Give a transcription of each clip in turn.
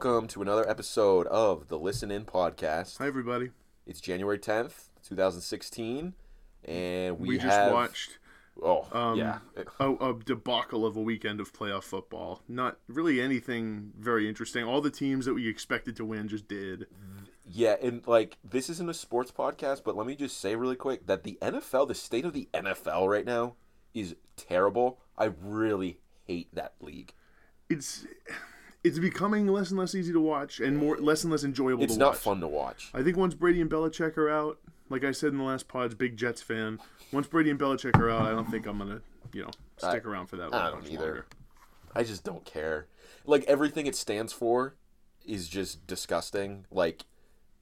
welcome to another episode of the Listen In podcast. Hi, everybody. It's January 10th, 2016, and we, We, just have watched oh um, yeah, a, a debacle of a weekend of playoff football. Not really anything very interesting. All the teams that we expected to win just did. yeah, and like this isn't a sports podcast, but let me just say really quick that the NFL, the state of the NFL right now, is terrible. I really hate that league. It's it's becoming less and less easy to watch and more less and less enjoyable It's not watch. fun to watch. I think once Brady and Belichick are out, like I said in the last pods, big Jets fan. Once Brady and Belichick are out, I don't think I'm gonna, you know, stick around for that. I don't either. longer. I just don't care. Like everything it stands for is just disgusting. Like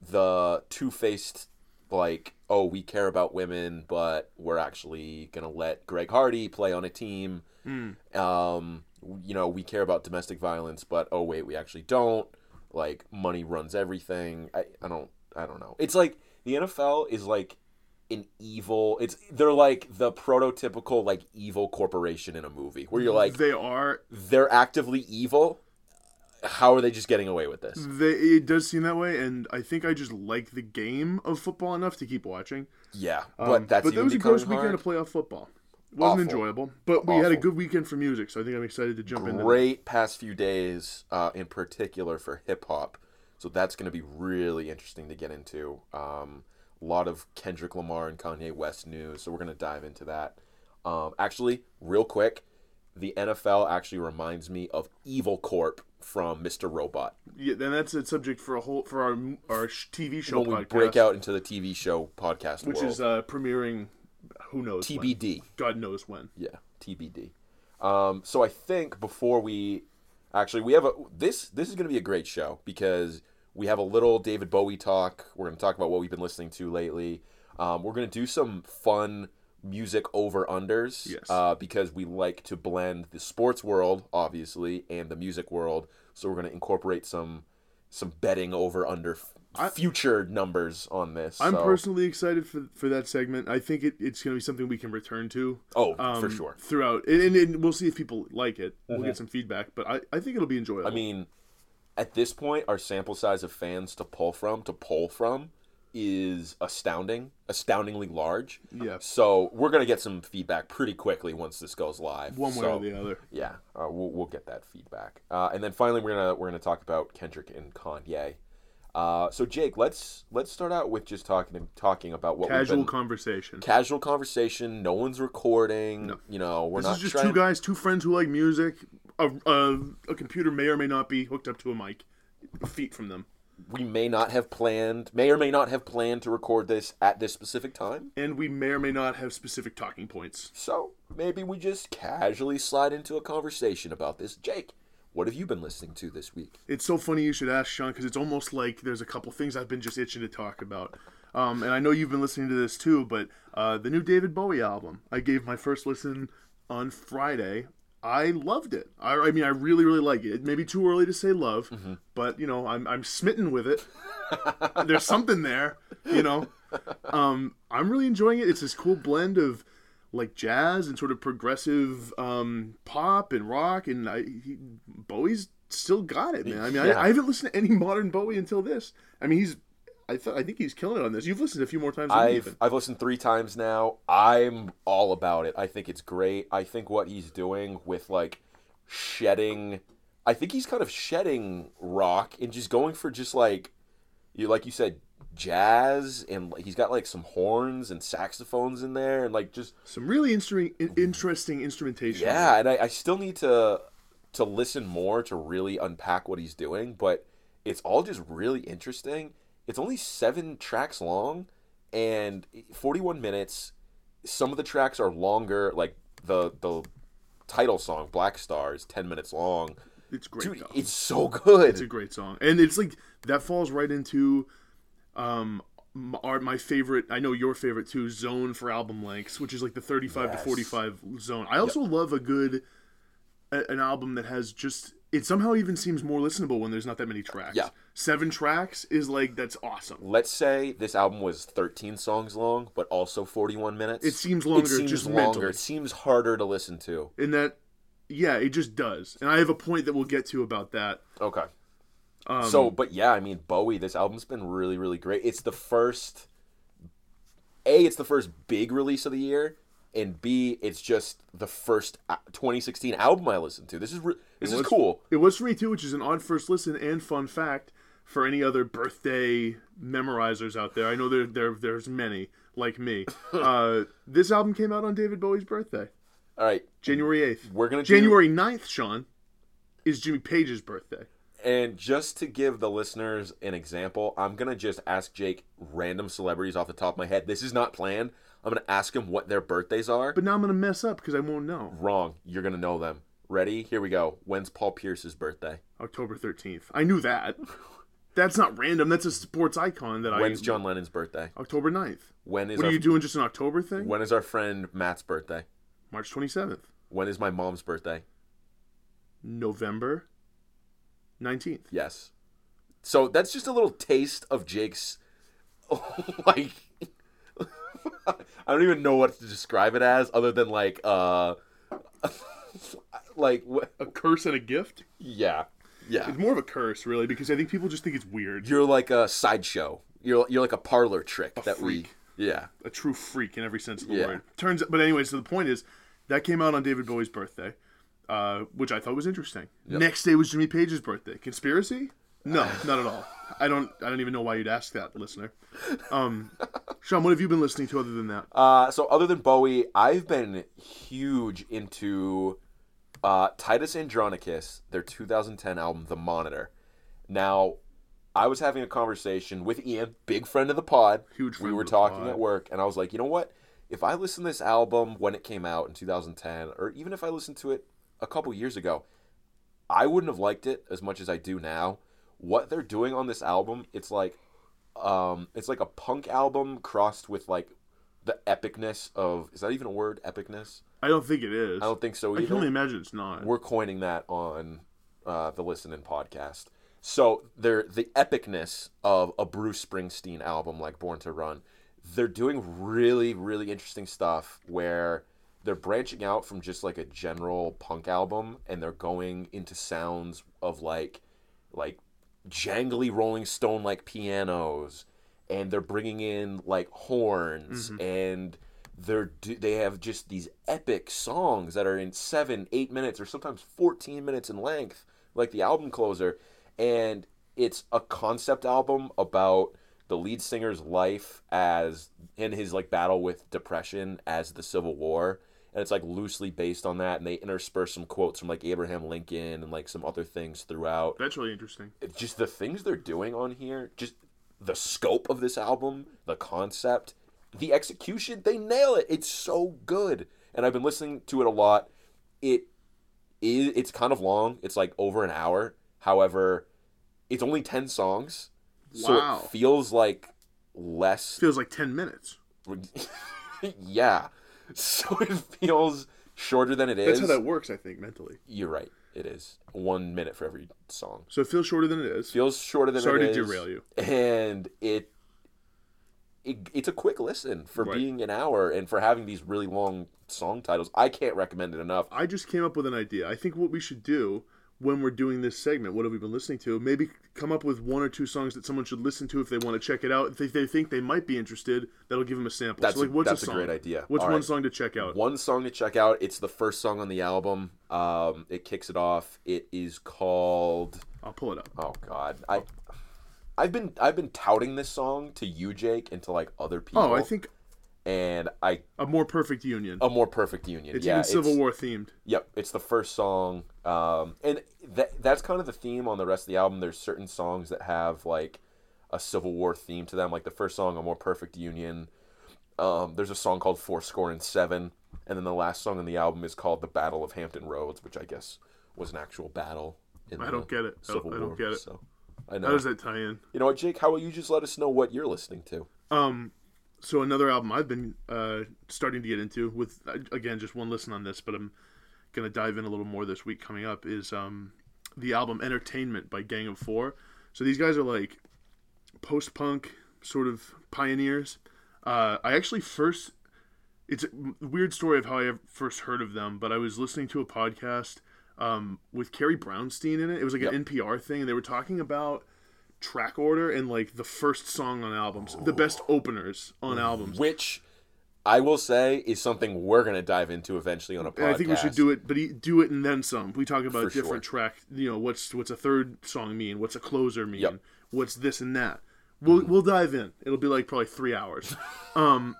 the two-faced like, oh, we care about women, but we're actually going to let Greg Hardy play on a team. Um, you know, we care about domestic violence, but oh wait, we actually don't. Like money runs everything. I, I don't I don't know. It's like the NFL is like an evil it's they're like the prototypical like evil corporation in a movie where you're like they are. they're actively evil. How are they just getting away with this? They, it does seem that way, and I think I just like the game of football enough to keep watching. Yeah, Um, but that's but that was a gross weekend of playoff football. Wasn't Awful. enjoyable, but we had a good weekend for music, so I think I'm excited to jump into that. Great past few days, uh, in particular for hip hop. So that's going to be really interesting to get into. Um, a lot of Kendrick Lamar and Kanye West news, so we're going to dive into that. Um, actually, real quick, the NFL actually reminds me of Evil Corp from Mr. Robot. Yeah, then that's a subject for a whole for our our TV show when we break out into the TV show podcast which world. is uh, premiering. Who knows? when. TBD. God knows when. Yeah, TBD. Um, so I think before we actually we have a this this is going to be a great show because we have a little David Bowie talk. We're going to talk about what we've been listening to lately. Um, we're going to do some fun music over unders Yes. uh, because we like to blend the sports world obviously and the music world. So we're going to incorporate some some betting over under I- future numbers on this. I'm so- personally excited for for that segment. I think it, it's going to be something we can return to. oh Um, for sure. Throughout, and, and, and we'll see if people like it. We'll get some feedback, but I, I think it'll be enjoyable. I mean, at this point, our sample size of fans to pull from, to pull from, is astounding, astoundingly large. Yeah. So we're gonna get some feedback pretty quickly once this goes live. one way So, or the other. Yeah, uh, we'll we'll get that feedback, uh, and then finally we're gonna we're gonna talk about Kendrick and Kanye. Uh, so Jake, let's let's start out with just talking talking about what Casual been, conversation. casual conversation. No one's recording. You know, we're This not is just trying. two guys, two friends who like music. A, a, a computer may or may not be hooked up to a mic, feet from them, we may not have planned, may or may not have planned to record this at this specific time. and we may or may not have specific talking points. So maybe we just casually slide into a conversation about this. Jake, what have you been listening to this week? It's so funny you should ask, Sean, because it's almost like there's a couple things I've been just itching to talk about. Um, and I know you've been listening to this too, but uh, the new David Bowie album. I gave my first listen on Friday. I loved it. I, I mean, I really, really like it. It may be too early to say love, but you know, I'm I'm smitten with it. There's something there, you know. Um, I'm really enjoying it. It's this cool blend of like jazz and sort of progressive um, pop and rock, and I, he, Bowie's still got it, man. I mean, Yeah. I, I haven't listened to any modern Bowie until this. I mean, he's I thought I think he's killing it on this. You've listened a few more times. Than I've. I've listened three times now. I'm all about it. I think it's great. I think what he's doing with like shedding I think he's kind of shedding rock and just going for just like you like you said jazz and he's got like some horns and saxophones in there and like just Some really interesting, mm-hmm. interesting instrumentation. Yeah, and I, I still need to to listen more to really unpack what he's doing, but it's all just really interesting. It's only seven tracks long and 41 minutes. Some of the tracks are longer, like the the title song Blackstar is 10 minutes long. it's great. Dude, it's so good. It's a great song, and it's like that falls right into um our my favorite. I know your favorite too. Zone for album lengths, which is like the thirty-five Yes. to forty-five zone. I also love a good a, an album that has just. It somehow even seems more listenable when there's not that many tracks. Yeah. seven tracks is like that's awesome. Let's say this album was 13 songs long, but also 41 minutes. It seems longer, It seems just longer. mentally. It seems harder to listen to. In that, yeah, it just does. And I have a point that we'll get to about that. Okay. Um, so, but yeah, I mean, Bowie, this album's been really, really great. It's the first, A, it's the first big release of the year, and B, it's just the first uh, 2016 album I listened to. This is re- this is cool. It was for me too, which is an odd first listen and fun fact for any other birthday memorizers out there. I know there, there there's many like me. uh, this album came out on David Bowie's birthday, All right, January eighth. we're gonna do, January 9th, Sean, is Jimmy Page's birthday. And just to give the listeners an example, I'm gonna just ask Jake random celebrities off the top of my head. This is not planned. I'm gonna ask him what their birthdays are. But now I'm gonna mess up because I won't know. Wrong. You're gonna know them. Ready? Here we go. When's Paul Pierce's birthday? October 13th. I knew that. That's not random. That's a sports icon that I. When's John Lennon's birthday? October 9th. When is What our are you doing? Just an October thing? when is our friend Matt's birthday? March 27th. When is my mom's birthday? November 19th. Yes. So that's just a little taste of Jake's like I don't even know what to describe it as other than like uh like A curse and a gift? yeah. Yeah. It's more of a curse, really, because I think people just think it's weird. You're like a sideshow. You're you're like a parlor trick that freak. we Yeah. A true freak in every sense of the Yeah. word. Turns, but anyway, so the point is that came out on David Bowie's birthday, uh, which I thought was interesting. Next day was Jimmy Page's birthday. Conspiracy? No, not at all. I don't. I don't even know why you'd ask that, listener. Um, Sean, what have you been listening to other than that? Uh, so other than Bowie, I've been huge into uh, Titus Andronicus, their 2010 album, The Monitor. Now, I was having a conversation with Ian, big friend of the pod. Huge We were of the talking pod. at work, and I was like, you know what? If I listen to this album when it came out in 2010, or even if I listen to it a couple years ago, I wouldn't have liked it as much as I do now. What they're doing on this album, it's like um it's like a punk album crossed with like the epicness of is that even a word epicness I don't think it is. i don't think so either. I can only imagine it's not. we're coining that on uh, the Listen In podcast so they're the epicness of a bruce springsteen album like born to run they're doing really really interesting stuff where they're branching out from just like a general punk album and they're going into sounds of like like jangly rolling stone like pianos and they're bringing in like horns mm-hmm. and they're they have just these epic songs that are in 7 8 minutes or sometimes 14 minutes in length like the album closer and it's a concept album about the lead singer's life as in his like battle with depression as the civil war and it's like loosely based on that and they intersperse some quotes from like abraham lincoln and like some other things throughout That's really interesting. it's just the things they're doing on here, just the scope of this album, the concept, the execution, they nail it. It's so good. And I've been listening to it a lot. It is it's kind of long. It's like over an hour. However, it's only 10 songs. So it feels like less Feels like ten minutes. yeah. So it feels shorter than it is. That's how that works, I think, mentally. You're right. It is. 1 minute for every song. So it feels shorter than it is. feels shorter than Sorry it to derail you. and it, it it's a quick listen for Right. being an hour and for having these really long song titles. I can't recommend it enough. I just came up with an idea. I think what we should do when we're doing this segment, what have we been listening to? Maybe come up with one or two songs that someone should listen to if they want to check it out. If they think they might be interested, that'll give them a sample. That's so, like, a- that's a, a great idea. What's All one right. song to check out? One song to check out. It's the first song on the album. Um, it kicks it off. It is called. I'll pull it up. Oh God, I. I've been I've been touting this song to you, Jake, and to like other people. Oh, I think and I a more perfect union. a more perfect union. it's yeah, even Civil War themed. Yep, it's the first song, um, and that that's kind of the theme on the rest of the album. There's certain songs that have like a Civil War theme to them, like the first song, "A More Perfect Union." Um, there's a song called Four Score and Seven, and then the last song on the album is called "The Battle of Hampton Roads," which I guess was an actual battle. In I the don't get it. I don't- Civil I don't War, get it. So I know. How does that tie in? You know what, Jake? How about you just let us know what you're listening to? Um, so another album I've been uh, starting to get into with uh, again just one listen on this, but I'm gonna dive in a little more this week coming up is um, the album Entertainment by Gang of Four. So these guys are like post punk sort of pioneers. Uh, I actually first it's a weird story of how I first heard of them, but I was listening to a podcast um, with Carrie Brownstein in it. It was like an NPR thing, and they were talking about track order and like the first song on albums, the best openers on albums. which I will say is something we're gonna dive into eventually on a podcast. And I think we should do it, but do it and then some. We talk about For sure. different track. You know, what's what's a third song mean? What's a closer mean? Yep. What's this and that? We'll we'll dive in. It'll be like probably three hours, um,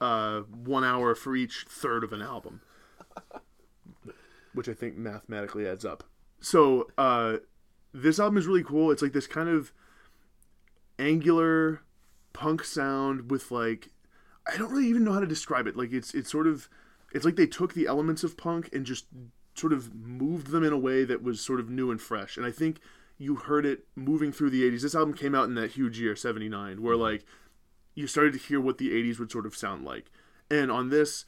uh, one hour for each third of an album, which I think mathematically adds up. So uh, this album is really cool. It's like this kind of angular punk sound with like I don't really even know how to describe it. Like it's it's sort of it's like they took the elements of punk and just sort of moved them in a way that was sort of new and fresh. And I think you heard it moving through the 80s. This album came out in that huge year 79 where like you started to hear what the 80s would sort of sound like. And on this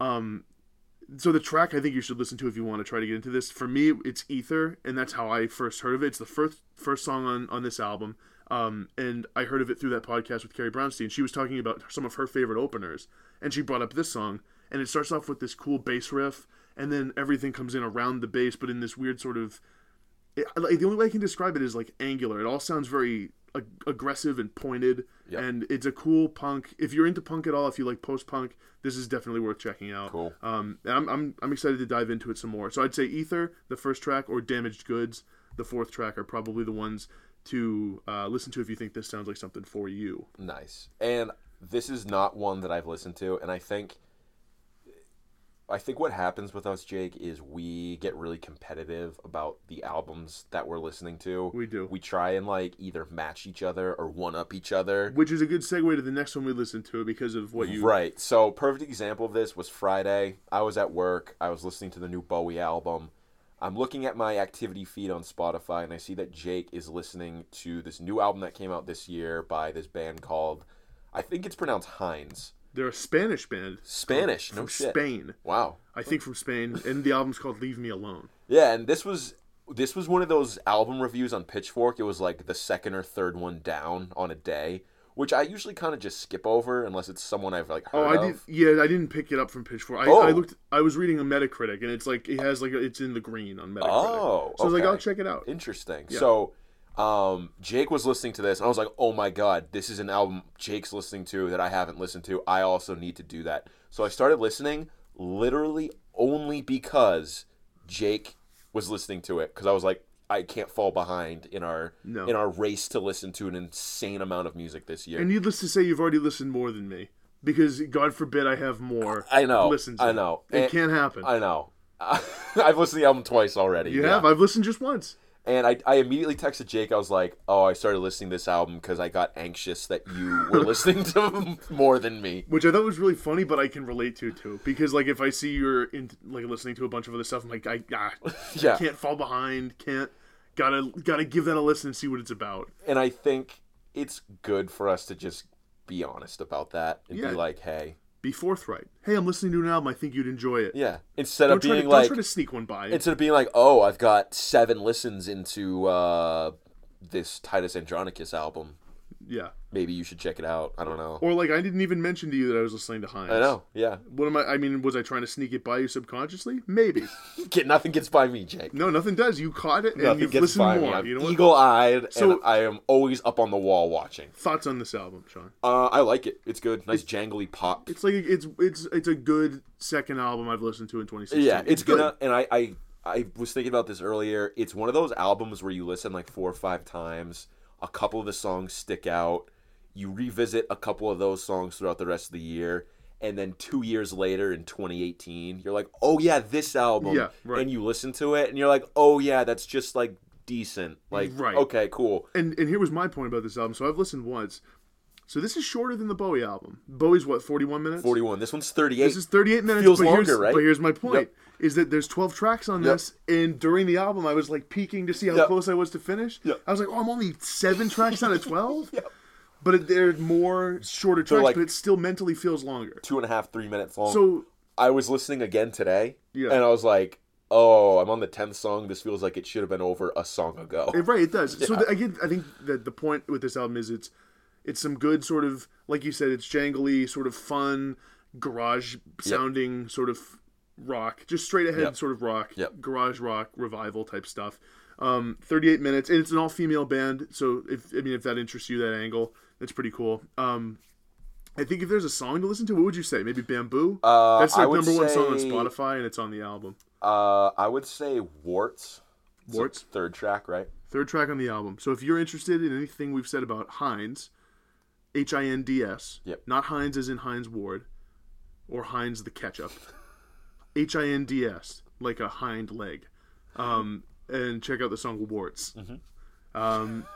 um so the track I think you should listen to if you want to try to get into this. For me, it's Ether, and that's how I first heard of it. It's the first first song on on this album, um, and I heard of it through that podcast with Carrie Brownstein. She was talking about some of her favorite openers, and she brought up this song, and it starts off with this cool bass riff, and then everything comes in around the bass, but in this weird sort of it, like the only way I can describe it is like angular. It all sounds very ag- aggressive and pointed, Yep. and it's a cool punk. If you're into punk at all, if you like post punk, this is definitely worth checking out. Cool. Um, and I'm, I'm I'm excited to dive into it some more. So I'd say Ether, the first track, or Damaged Goods, the fourth track, are probably the ones to uh, listen to if you think this sounds like something for you. Nice. And this is not one that I've listened to, and I think I think what happens with us, Jake, is we get really competitive about the albums that we're listening to. We do. We try and like either match each other or one up each other. Which is a good segue to the next one we listen to because of what you. Right. So, perfect example of this was Friday. I was at work. I was listening to the new Bowie album. I'm looking at my activity feed on Spotify and I see that Jake is listening to this new album that came out this year by this band called I think it's pronounced Hinds. They're a Spanish band. Spanish, from no shit. Spain. Wow. I think from Spain, and the album's called "Leave Me Alone." Yeah, and this was this was one of those album reviews on Pitchfork. It was like the second or third one down on a day, which I usually kind of just skip over unless it's someone I've like Oh, I of. did. Yeah, I didn't pick it up from Pitchfork. I, Oh. I looked. I was reading a Metacritic, and it's like it has like a, it's in the green on Metacritic. Oh, so I was like. I'll check it out. Interesting. Yeah. So, um, Jake was listening to this, and I was like, "Oh my god, this is an album Jake's listening to that I haven't listened to. I also need to do that." So I started listening, literally only because Jake was listening to it, because I was like, "I can't fall behind in our No. in our race to listen to an insane amount of music this year." And needless to say, you've already listened more than me because God forbid I have more. I know. Listen to. I know. It And- can't happen. I know. I've listened to the album twice already. you yeah. have. I've listened just once. And I, I immediately texted Jake. I was like, "Oh, I started listening to this album because I got anxious that you were listening to more than me." which I thought was really funny, but I can relate to too. Because like if I see you're in like listening to a bunch of other stuff, I'm like I, ah, Yeah. can't fall behind, can't gotta gotta give that a listen and see what it's about. And I think it's good for us to just be honest about that and Yeah. be like, "Hey, Be forthright. Hey, I'm listening to an album. I think you'd enjoy it. yeah." Instead Don't of being to, like, don't try to sneak one by. instead of being like, "Oh, I've got seven listens into uh, this Titus Andronicus album. Yeah. Maybe you should check it out." I don't know. Or like I didn't even mention to you that I was listening to Hinds. I know. Yeah. What am I? I mean, was I trying to sneak it by you subconsciously? Maybe. Get nothing gets by me, Jake. No, nothing does. You caught it and Nothing you've gets listened by more. me. I'm You know eagle-eyed, So- and I am always up on the wall watching. Thoughts on this album, Sean? Uh, I like it. It's good. Nice jangly pop. It's like it's it's it's a good second album I've listened to in 2016. Yeah, it's, good. gonna. And I, I, I was thinking about this earlier. It's one of those albums where you listen like four or five times. A couple of the songs stick out. You revisit a couple of those songs throughout the rest of the year, and then two years later in 2018, you're like, "Oh yeah, this album." Yeah, right. And you listen to it, and you're like, "Oh yeah, that's just like decent." Like, Right. okay, cool. and and here was my point about this album. So I've listened once. So this is shorter than the Bowie album. Bowie's what, 41 minutes? 41. This one's 38. This is 38 minutes. Feels longer, right? But here's my point: Yep. Is that there's 12 tracks on Yep. this, and during the album, I was like peeking to see how Yep. close I was to finish. Yep. I was like, oh, I'm only seven tracks out of 12. But it, they're more shorter tracks, like- but it still mentally feels longer. two and a half, three minutes long. So I was listening again today, Yeah. and I was like, "Oh, I'm on the tenth song. This feels like it should have been over a song ago." It- right, it does. So Yeah. the, again, I think that the point with this album is it's it's some good sort of like you said, it's jangly, sort of fun, garage sounding sort of rock, just straight ahead Yep. sort of rock, Yep. garage rock revival type stuff. Um, 38 minutes, and it's an all female band. So if I mean if that interests you, that angle, that's pretty cool. Um, I think if there's a song to listen to, what would you say? Maybe Bamboo. Uh, that's would number one song on Spotify, and it's on the album. Uh, I would say Warts. Warts? third track, right? Third track on the album. So if you're interested in anything we've said about Hinds, H I N D S, Yep. not Hines as in Hines Ward, or Heinz the ketchup, H I N D S, like a hind leg, um, and check out the song Warts. Mm-hmm. Um,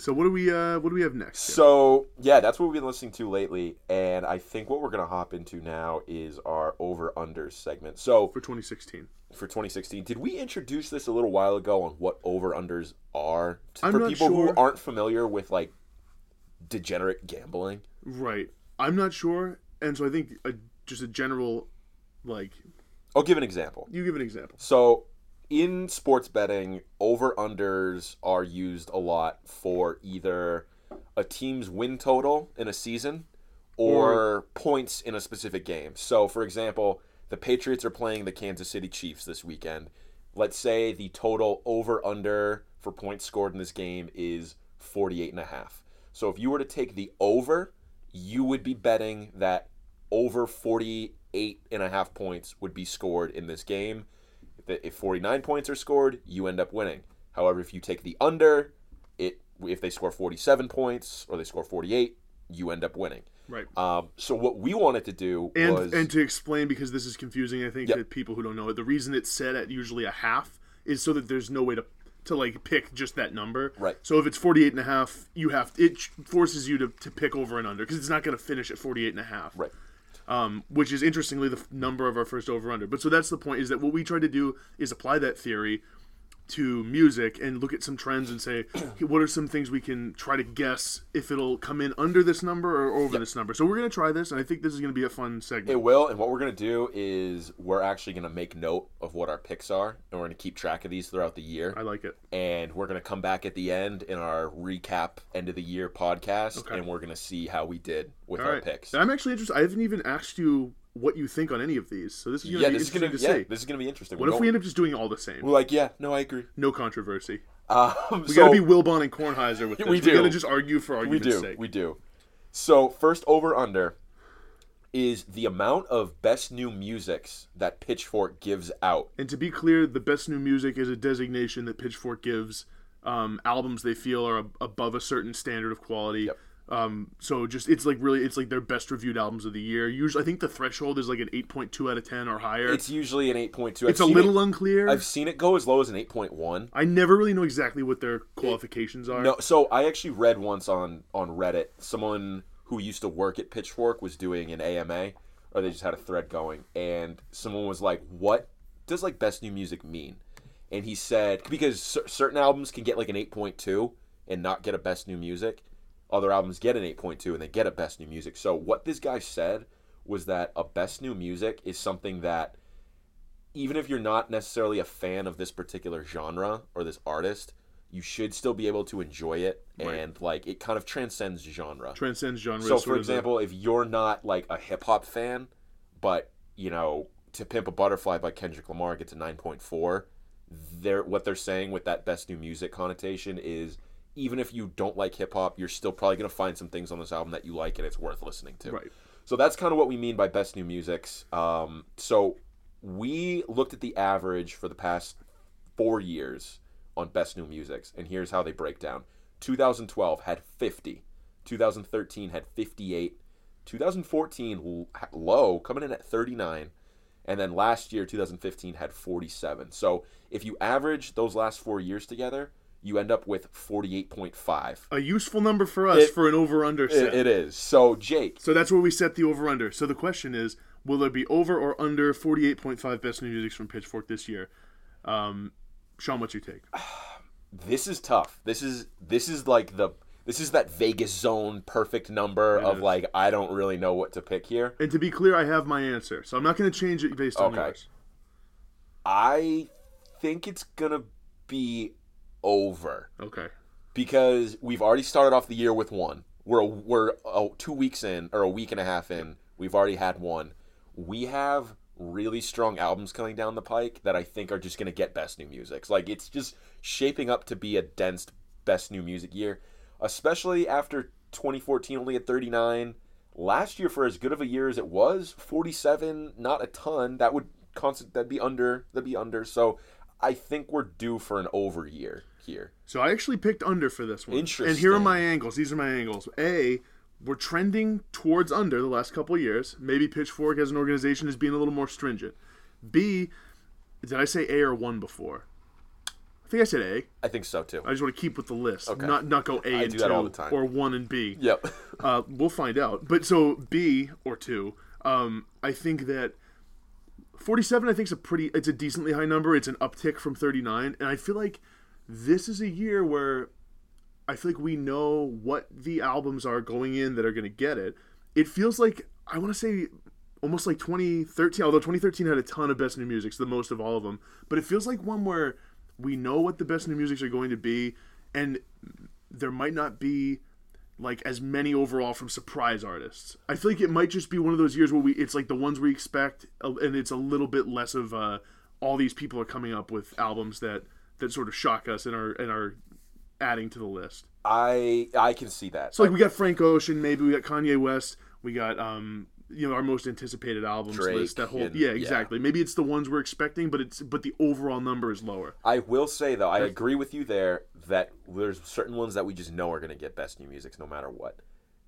so what do we uh, what do we have next? So yeah, that's what we've been listening to lately, and I think what we're gonna hop into now is our over under segment. So for 2016. for 2016, did we introduce this a little while ago on what over unders are I'm for people who aren't familiar with like degenerate gambling? Right. I'm not sure, and so I think a, just a general, like, I'll give an example. you give an example. So, in sports betting, over unders are used a lot for either a team's win total in a season or, points in a specific game. So, for example, the Patriots are playing the Kansas City Chiefs this weekend. Let's say the total over under for points scored in this game is 48 and a half. So, if you were to take the over, you would be betting that over 48 and a half points would be scored in this game. If, the, if 49 points are scored, you end up winning. However, if you take the under, it if they score 47 points or they score 48, you end up winning. Right. Um, so what we wanted to do And was and to explain because this is confusing, I think Yep. that people who don't know it, the reason it's set at usually a half is so that there's no way to to like pick just that number. Right. So if it's 48 and a half, you have it forces you to, to pick over and under because it's not going to finish at 48 and a half. right. Um, which is interestingly the f- number of our first over under. But so that's the point is that what we tried to do is apply that theory to music and look at some trends and say "Hey, what are some things we can try to guess if it'll come in under this number or over this number. So we're gonna try this, and I think this is gonna be a fun segment. It will, and what we're gonna do is we're actually gonna make note of what our picks are, and we're gonna keep track of these throughout the year. I like it. and we're gonna come back at the end in our recap end of the year podcast, Okay. and we're gonna see how we did with All our right. picks. I'm actually interested. I haven't even asked you what you think on any of these, so this is gonna Yeah, be this is interesting gonna to yeah, see. this is gonna be interesting. What if don't- we end up just doing all the same? we're like, yeah, no, I agree. No controversy. Um, We so gotta be Wilbon and Kornheiser with this. We We do. gotta just argue for we argument's do, sake. we do. So first over under is the amount of best new musics that Pitchfork gives out. And to be clear, the best new music is a designation that Pitchfork gives um, albums they feel are ab- above a certain standard of quality. Yep. Um, so just it's like really it's like their best reviewed albums of the year. Usually, I think the threshold is like an eight point two out of ten or higher. It's usually an eight point two. It's a little unclear. I've seen it go as low as an eight point one. I never really know exactly what their qualifications are. No, so I actually read once on on Reddit someone who used to work at Pitchfork was doing an AMA, or they just had a thread going, and someone was like, "What does like best new music mean?" And he said because cer- certain albums can get like an eight point two and not get a best new music, other albums get an eight point two and they get a best new music. So what this guy said was that a best new music is something that even if you're not necessarily a fan of this particular genre or this artist, you should still be able to enjoy it and like it kind of transcends genre. Transcends genre. So for example, if you're not like a hip hop fan, but you know, To Pimp a Butterfly by Kendrick Lamar gets a 9.4, they're what they're saying with that best new music connotation is even if you don't like hip hop, you're still probably going to find some things on this album that you like and it's worth listening to. right. So that's kind of what we mean by best new musics. Um, so we looked at the average for the past four years on best new musics, and here's how they break down. 2012 had 50. 2013 had 58. 2014 low, coming in at 39. And then last year, 2015, had 47. So if you average those last four years together, you end up with 48.5. A useful number for us It- for an over under set. It, it is. So, Jake, So that's where we set the over under. So the question is, will there be over or under 48.5 best new musics from Pitchfork this year? Um, Sean, what's your take? this is tough. This is this is like the this is that Vegas zone perfect number It of is. like I don't really know what to pick here. And to be clear, I have my answer, so I'm not going to change it based on Okay. yours. I think it's gonna be over Okay. because we've already started off the year with one. We're a, we're oh, two weeks in or a week and a half in. We've already had one. We have really strong albums coming down the pike that I think are just going to get best new music. Like it's just shaping up to be a dense best new music year, especially after 2014 only at 39. Last year, for as good of a year as it was, 47, not a ton. That would constant. That'd be under. That'd be under. So I think we're due for an over year here. So I actually picked under for this one. And here are my angles. These are my angles. A, we're trending towards under the last couple of years. Maybe Pitchfork as an organization is being a little more stringent. B, did I say A or one before? I think I said A. I think so too. I just want to keep with the list, Okay. not not go A I and do two that all the time. or one and B. Yep. Uh, we'll find out. But so B or two, um, I think that 47 I think is a pretty it's a decently high number. It's an uptick from 39 and I feel like this is a year where I feel like we know what the albums are going in that are going to get it. It feels like I want to say almost like 2013 although 2013 had a ton of best new musics, the most of all of them, but it feels like one where we know what the best new musics are going to be and there might not be like as many overall from surprise artists. I feel like it might just be one of those years where we it's like the ones we expect, and it's a little bit less of uh, all these people are coming up with albums that that sort of shock us and are and are adding to the list. I I can see that. So like we got Frank Ocean, maybe we got Kanye West, we got um you know our most anticipated albums Drake list. That whole and- yeah yeah. exactly. Maybe it's the ones we're expecting, but it's but the overall number is lower. I will say though, I agree with you there that there's certain ones that we just know are going to get best new musics no matter what.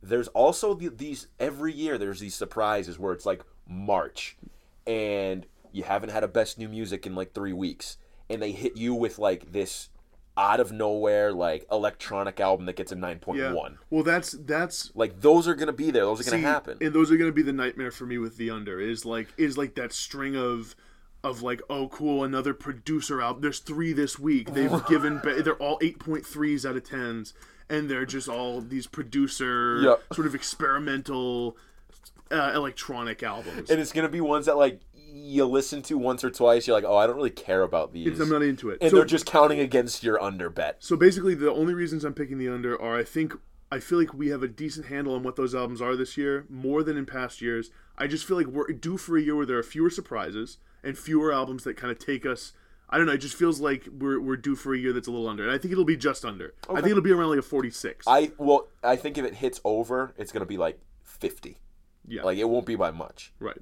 There's also the, these every year. There's these surprises where it's like March, and you haven't had a best new music in like three weeks, and they hit you with like this out of nowhere like electronic album that gets a 9.1 Yeah. Well, that's that's Like those are going to be there. Those are See, to happen. And those are going to be the nightmare for me with the under is like is like that string of of like oh cool another producer out. There's three this week. They've given they're all 8.3s out of 10s and they're just all these producer Yep. sort of experimental uh, electronic albums. and it's going to be ones that like you listen to once or twice. You're like, oh, I don't really care about these. I'm not into it. and So- they're just counting against your under bet. So basically, the only reasons I'm picking the under are I think I feel like we have a decent handle on what those albums are this year, more than in past years. I just feel like we're due for a year where there are fewer surprises and fewer albums that kind of take us. I don't know. It just feels like we're, we're due for a year that's a little under, and I think it'll be just under. I think it'll be around like a 46. I well, I think if it hits over, it's gonna be like fifty. yeah, Like it won't be by much. right.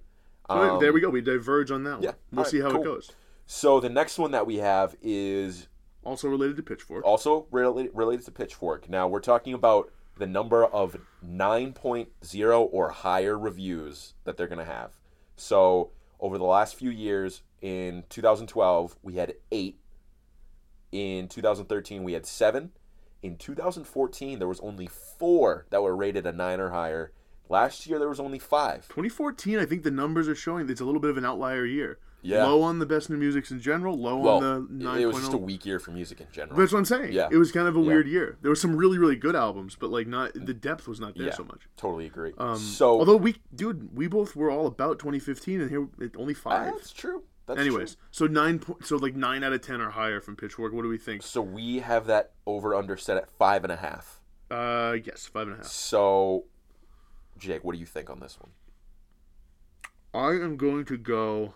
So there um, we go. We diverge on that one. yeah. We'll Alright, see how cool. it goes. So the next one that we have is Also related to Pitchfork. also related related to Pitchfork. Now we're talking about the number of 9.0 or higher reviews that they're gonna have. So over the last few years, in 2012 we had eight. In 2013 we had seven. In 2014 there was only four that were rated a nine or higher. Last year there was only five. 2014, I think the numbers are showing it's a little bit of an outlier year. Yeah. Low on the best new musics in general. Low Well, on the 9.0. it was just a weak year for music in general. That's what I'm saying. Yeah. It was kind of a Yeah. weird year. There were some really, really good albums, but like not the depth was not there yeah, so much. totally agree. Um, so although we, dude, we both were all about 2015, and here it only five. that's true. That's Anyways, true. so nine, po- so like nine out of ten are higher from Pitchfork. What do we think? So we have that over under set at five and a half. Uh, yes, five and a half. So, Jake, what do you think on this one? I am going to go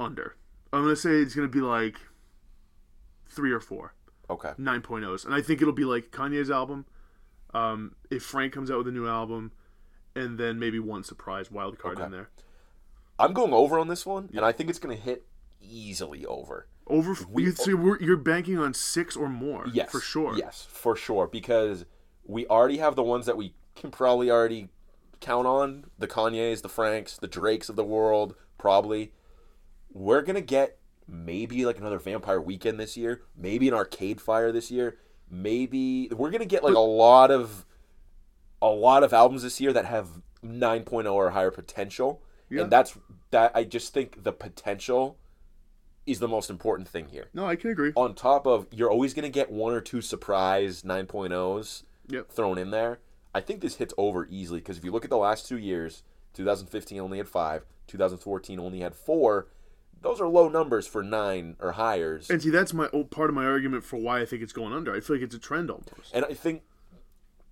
under. I'm gonna say it's gonna be like three or four. Okay. 9.0s. And I think it'll be like Kanye's album. Um, if Frank comes out with a new album, and then maybe one surprise wild card Okay. in there. I'm going over on this one, and I think it's going to hit easily over. Over, We- you, so we're, you're banking on six or more, Yes. for sure. Yes, for sure. Because we already have the ones that we can probably already count on the Kanye's, the Franks, the Drakes of the world, probably. We're going to get maybe like another Vampire Weekend this year, maybe an Arcade Fire this year. Maybe we're going to get like a lot of a lot of albums this year that have 9.0 or higher potential. Yeah. And that's that I just think the potential is the most important thing here No, I can agree. on top of you're always going to get one or two surprise 9.0s Yep. thrown in there. I think this hits over easily because if you look at the last two years, 2015 only had five, 2014 only had four. Those are low numbers for nine or higher's. And see, that's my part of my argument for why I think it's going under. I feel like it's a trend almost. And I think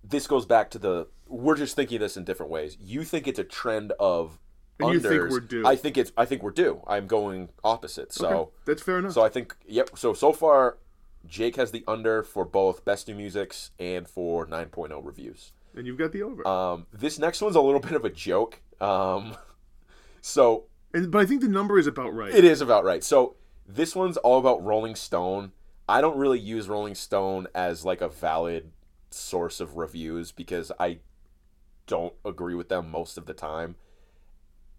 this goes back to the we're just thinking of this in different ways. You think it's a trend of And you think we're due. I think it's I think we're due. I'm going opposite. So Okay, that's fair enough. so I think yep. So so far, Jake has the under for both best new musics and for 9.0 reviews. And you've got the over. Um, this next one's a little bit of a joke. Um, so and but I think the number is about right. it is about right. So this one's all about Rolling Stone. I don't really use Rolling Stone as like a valid source of reviews because I don't agree with them most of the time.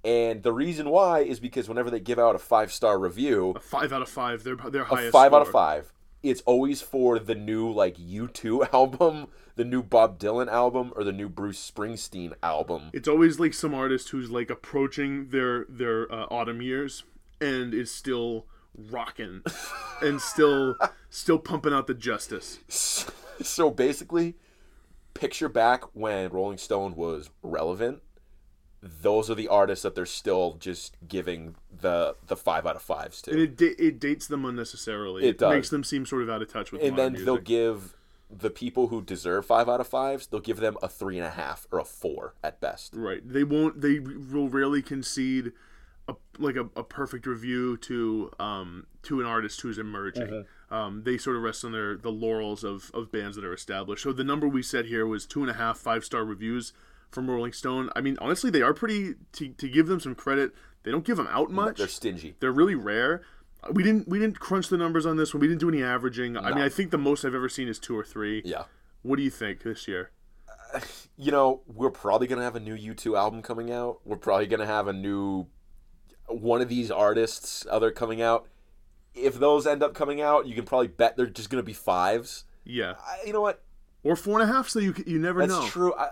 And the reason why is because whenever they give out a five star review, a five out of five. Their their a highest. five out of five, it's always for the new like U2 album, the new Bob Dylan album, or the new Bruce Springsteen album. It's always like some artist who's like approaching their their uh, autumn years and is still rocking and still still pumping out the justice. So basically, picture back when Rolling Stone was relevant. Those are the artists that they're still just giving the the five out of fives to. And it da- it dates them unnecessarily. It does. makes them seem sort of out of touch with. and then modern they'll give the people who deserve five out of fives, they'll give them a three and a half or a four at best. Right. They won't. They will rarely concede a like a, a perfect review to um to an artist who's emerging. Um, they sort of rest on their the laurels of of bands that are established. So the number we said here was two and a half five star reviews from Rolling Stone. I mean, honestly, they are pretty. To to give them some credit, they don't give them out much. They're stingy. They're really rare. Uh, we didn't we didn't crunch the numbers on this one. We didn't do any averaging. I mean, I think the most I've ever seen is two or three. Yeah. What do you think this year? You know, we're probably gonna have a new U2 album coming out. We're probably gonna have a new one of these artists other coming out. If those end up coming out, you can probably bet they're just gonna be fives. Yeah, I, you know what? Or four and a half. So you you never That's know. true. I,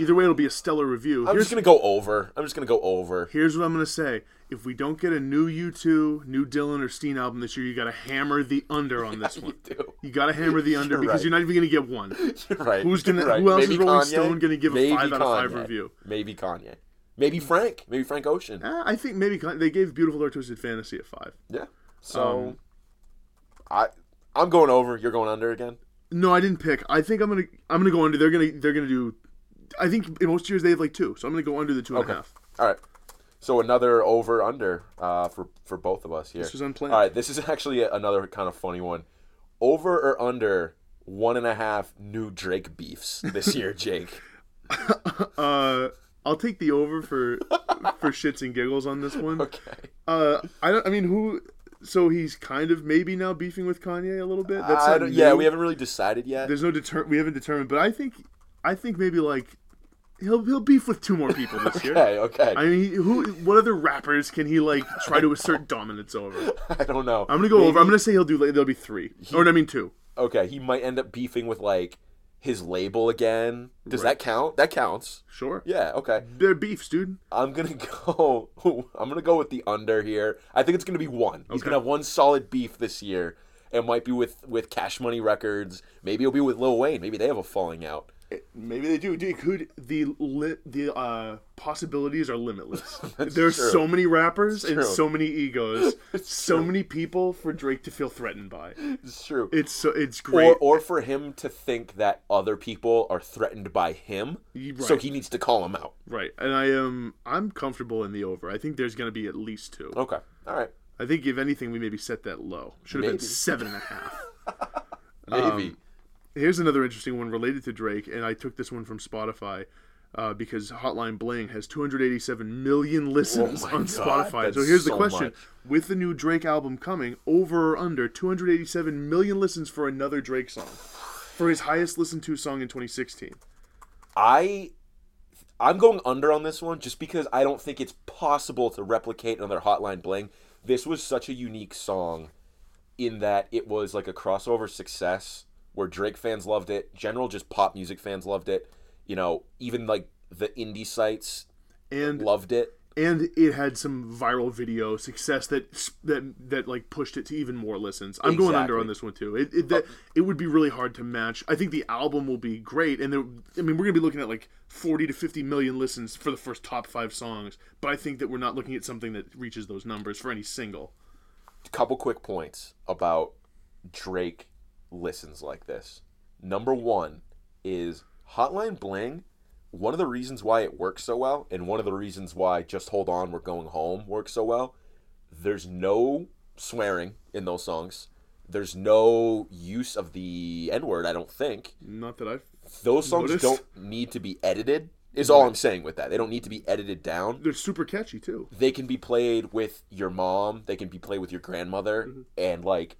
Either way, it'll be a stellar review. I'm Here's, just gonna go over. I'm just gonna go over. here's what I'm gonna say: If we don't get a new U2, new Dylan or Steen album this year, you got to hammer the under on this one. Dude, You got to hammer the under You're because right. you're not even gonna get one. You're right. Who's gonna? Right. Who else Maybe is Rolling Kanye? Stone gonna give a Maybe five out of five Kanye. review? Maybe Kanye. Maybe Frank. Maybe Frank Ocean. Eh, I think maybe they gave Beautiful Dark Twisted Fantasy a five. Yeah. So Um, I I'm going over. You're going under again. No, I didn't pick. I think I'm gonna I'm gonna go under. They're gonna they're gonna do. I think in most years they have like two, so I'm gonna go under the two and a Okay. half. All right. So another over under uh, for for both of us here. This was unplanned. All right. This is actually another kind of funny one. Over or under one and a half new Drake beefs this year, Jake. Uh, I'll take the over for for shits and giggles on this one. Okay. Uh, I don't. I mean, who? So he's kind of maybe now beefing with Kanye a little bit. That's not yeah, new. we haven't really decided yet. There's no deter. We haven't determined, but I think I think maybe like he'll he'll beef with two more people this year. Okay. Okay. I mean, who? What other rappers can he like try to assert dominance over? I don't know. I'm gonna go Maybe- over. I'm gonna say he'll do. like, There'll be three, or I mean two. Okay, he might end up beefing with like his label again. Does that count? That counts. Sure. Yeah. Okay. They're beefs, dude. I'm gonna go. I'm gonna go with the under here. I think it's gonna be one. He's Okay. gonna have one solid beef this year. It might be with with Cash Money Records. Maybe it'll be with Lil Wayne. Maybe they have a falling out. Maybe they do. Dude, could the li- the uh, possibilities are limitless. There's true. so many rappers and so many egos, so true. many people for Drake to feel threatened by. It's true. It's so it's great. or or for him to think that other people are threatened by him, Right. so he needs to call him out. right, and I am I'm comfortable in the over. I think there's going to be at least two. Okay. All right. I think if anything, we maybe set that low. Should have been seven and a half. Maybe. Here's another interesting one related to Drake, and I took this one from Spotify. Uh, because Hotline Bling has 287 million listens Oh on God, Spotify. So here's the so question: much. With the new Drake album coming, over or under 287 million listens for another Drake song, for his highest listened to song in 2016. I I'm going under on this one just because I don't think it's possible to replicate another Hotline Bling. This was such a unique song in that it was like a crossover success where Drake fans loved it, general just pop music fans loved it. You know, even like the indie sites And loved it. and it had some viral video success that that that like pushed it to even more listens. I'm going under on this one too. It it, that, it would be really hard to match. I think the album will be great, and there, I mean we're gonna be looking at like 40 to 50 million listens for the first top five songs. But I think that we're not looking at something that reaches those numbers for any single. couple quick points about Drake listens like this. Number one is Hotline Bling one of the reasons why it works so well, and one of the reasons why Just Hold On, We're Going Home works so well, there's no swearing in those songs. There's no use of the N word, I don't think. Not that I've. Those songs Noticed? don't need to be edited, is all I'm saying with that. They don't need to be edited down. They're super catchy too. They can be played with your mom, they can be played with your grandmother, Mm-hmm. and like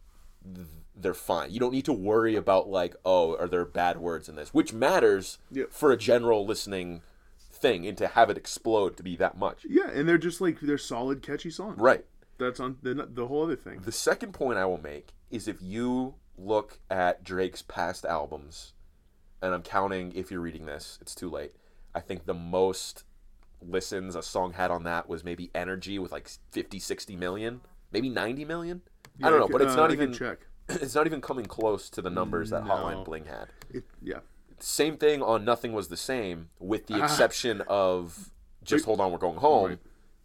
they're fine. You don't need to worry about like, oh, are there bad words in this? Which matters Yeah. for a general listening thing and to have it explode to be that much. Yeah, and they're just like they're solid, catchy songs. Right. That's on the, the whole other thing. The second point I will make is if you look at Drake's past albums, and I'm counting if you're reading this, it's too late. I think the most listens a song had on that was maybe Energy with like 50, 60 million, maybe 90 million. I don't know, but it's Uh, not even check. it's not even coming close to the numbers that No. Hotline Bling had. It, yeah, Same thing on Nothing Was the Same, with the Ah. exception of Just Wait. Hold On, We're Going Home. Right.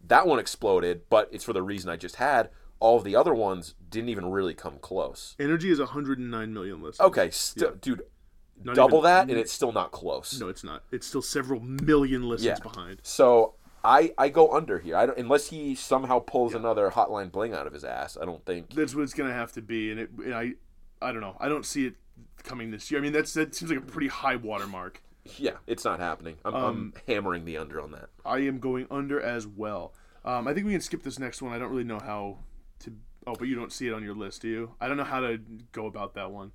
That one exploded, but it's for the reason I just had. All of the other ones didn't even really come close. Energy is 109 million listeners. Okay, st- Yeah. dude, Not double even- that, and it's still not close. No, it's not. It's still several million listens Yeah. behind. So I I go under here. I don't, unless he somehow pulls another Hotline Bling out of his ass. I don't think. That's what it's gonna have to be, and, it, and I, I don't know. I don't see it coming this year. I mean, that's that seems like a pretty high watermark. Yeah, it's not happening. I'm, Um, I'm hammering the under on that. I am going under as well. Um, I think we can skip this next one. I don't really know how to. Oh, but you don't see it on your list, do you? I don't know how to go about that one.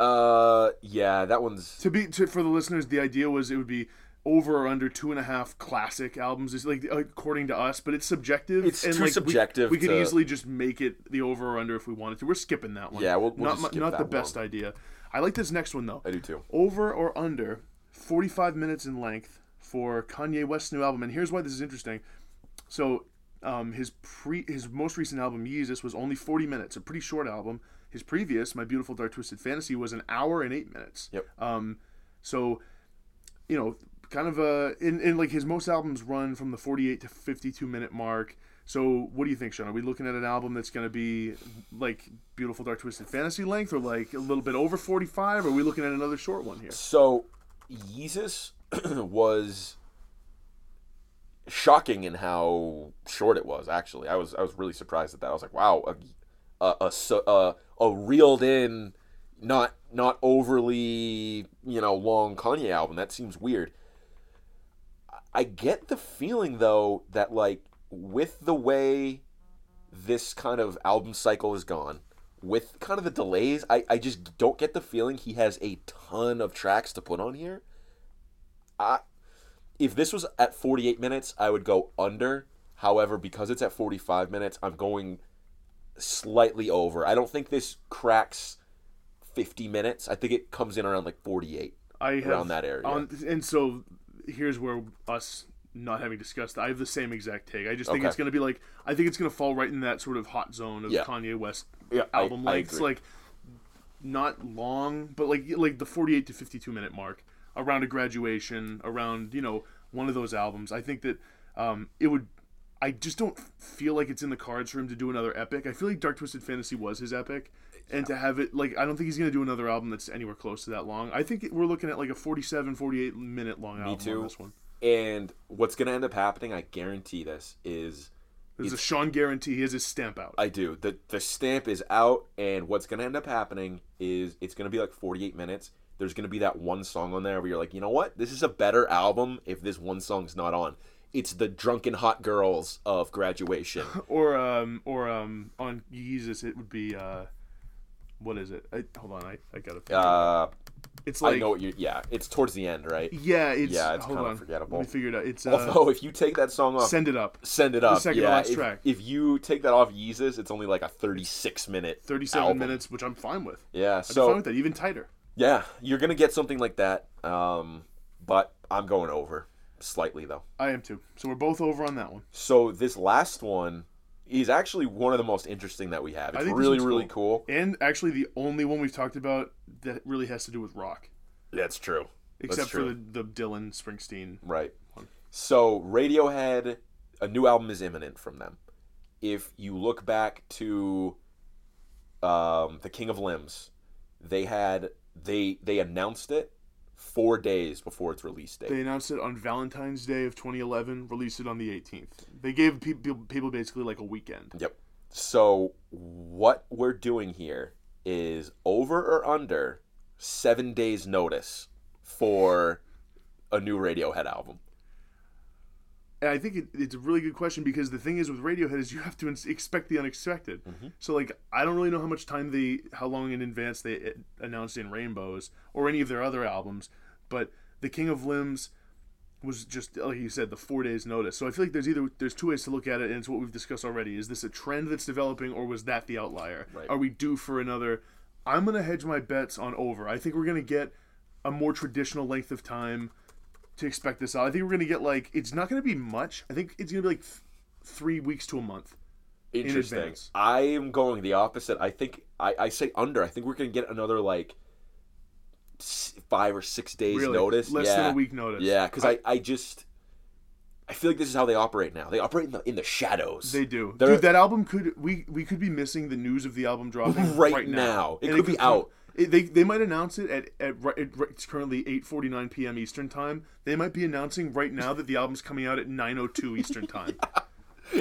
Uh, yeah, that one's To be to, for the listeners, the idea was it would be over or under two and a half classic albums. is like according to us, but it's subjective. It's too like, we- subjective We, could to- easily just make it the over or under if we wanted to. We're skipping that one. Yeah, we'll- we'll not not that the best idea. I like this next one though. I do too. Over or under 45 minutes in length for Kanye West's new album. And here's why this is interesting. So, um, his pre his most recent album Yeezus was only 40 minutes, a pretty short album. His previous, My Beautiful Dark Twisted Fantasy, was an hour and eight minutes. Yep. Um, so, you know, kind of a in, in like his most albums run from the 48 to 52 minute mark. So, what do you think, Sean? Are we looking at an album that's going to be like Beautiful Dark Twisted Fantasy length, or like a little bit over 45? Or are we looking at another short one here? So, Yeezus was shocking in how short it was. Actually, I was I was really surprised at that. I was like, wow, a a a, a, a reeled in, not not overly you know long Kanye album. That seems weird. I get the feeling though that like with the way this kind of album cycle is gone, with kind of the delays, I, I just don't get the feeling he has a ton of tracks to put on here. I if this was at 48 minutes, I would go under. However, because it's at 45 minutes, I'm going slightly over. I don't think this cracks 50 minutes. I think it comes in around like 48. I have Around that area. On, and so here's where us not having discussed. I have the same exact take. I just think Okay. it's going to be like I think it's going to fall right in that sort of hot zone of Yeah. Kanye West Yeah, I- album I lengths, agree. like not long, but like like the 48 to 52 minute mark around a graduation, around you know one of those albums. I think that um, it would. I just don't feel like it's in the cards for him to do another epic. I feel like Dark Twisted Fantasy was his epic, and to have it like I don't think he's gonna do another album that's anywhere close to that long. I think we're looking at like a 47, 48 minute long album too. on this one. And what's going to end up happening, I guarantee this, is There's a Sean guarantee. He has his stamp out. I do. The the stamp is out, and what's gonna end up happening is it's gonna be like 48 minutes. There's gonna be that one song on there where you're like, you know what? This is a better album if this one song's not on. It's the Drunk and Hot Girls of graduation. or um or um on Yeezus it would be uh what is it? I, hold on, I, I gotta. Figure it. Uh, It's like I know what you. Yeah, it's towards the end, right? yeah, it's Yeah, it's hold kinda forgettable. Let me figure it out. It's uh, Although if you take that song off, send it up. send it up. second to yeah, last if, track. if you take that off Yeezus, it's only like a 36 minute. Thirty-seven album. minutes, which I'm fine with. Yeah, I'm so fine with that. Even tighter. yeah, you're gonna get something like that. Um, but I'm going over slightly though. I am too. So we're both over on that one. So this last one is actually one of the most interesting that we have. It's really really cool. And actually, the only one we've talked about that really has to do with rock, That's true. except That's for the, the Dylan Springsteen. Right. So Radiohead, a new album is imminent from them. If you look back to um, the King of Limbs, they had they they announced it four days before its release date. They announced it on Valentine's Day of 2011, released it on the 18th. They gave people people basically like a weekend. Yep. So what we're doing here is over or under seven days notice for a new Radiohead album. And I think it, it's a really good question because the thing is with Radiohead is you have to ins- expect the unexpected. Mm-hmm. So like I don't really know how much time they, how long in advance they announced in Rainbows or any of their other albums, but the King of Limbs was just like you said the four days notice. So I feel like there's either there's two ways to look at it, and it's what we've discussed already. Is this a trend that's developing, or was that the outlier? Right. Are we due for another? I'm gonna hedge my bets on over. I think we're gonna get a more traditional length of time to expect this out. I think we're gonna get like it's not gonna be much. I think it's gonna be like th- three weeks to a month. Interesting. advance. I am going the opposite. I think I, I say under. I think we're gonna get another like five or six days Really, notice. less yeah. than a week notice. Yeah, because I, I just I feel like this is how they operate now. They operate in the in the shadows. They do, They're- dude. That album could we we could be missing the news of the album dropping Right right, now. It And could be out. They they might announce it at at, right- at it's currently 8:49 p.m. Eastern time. They might be announcing right now that the album's coming out at 9:02 Eastern time.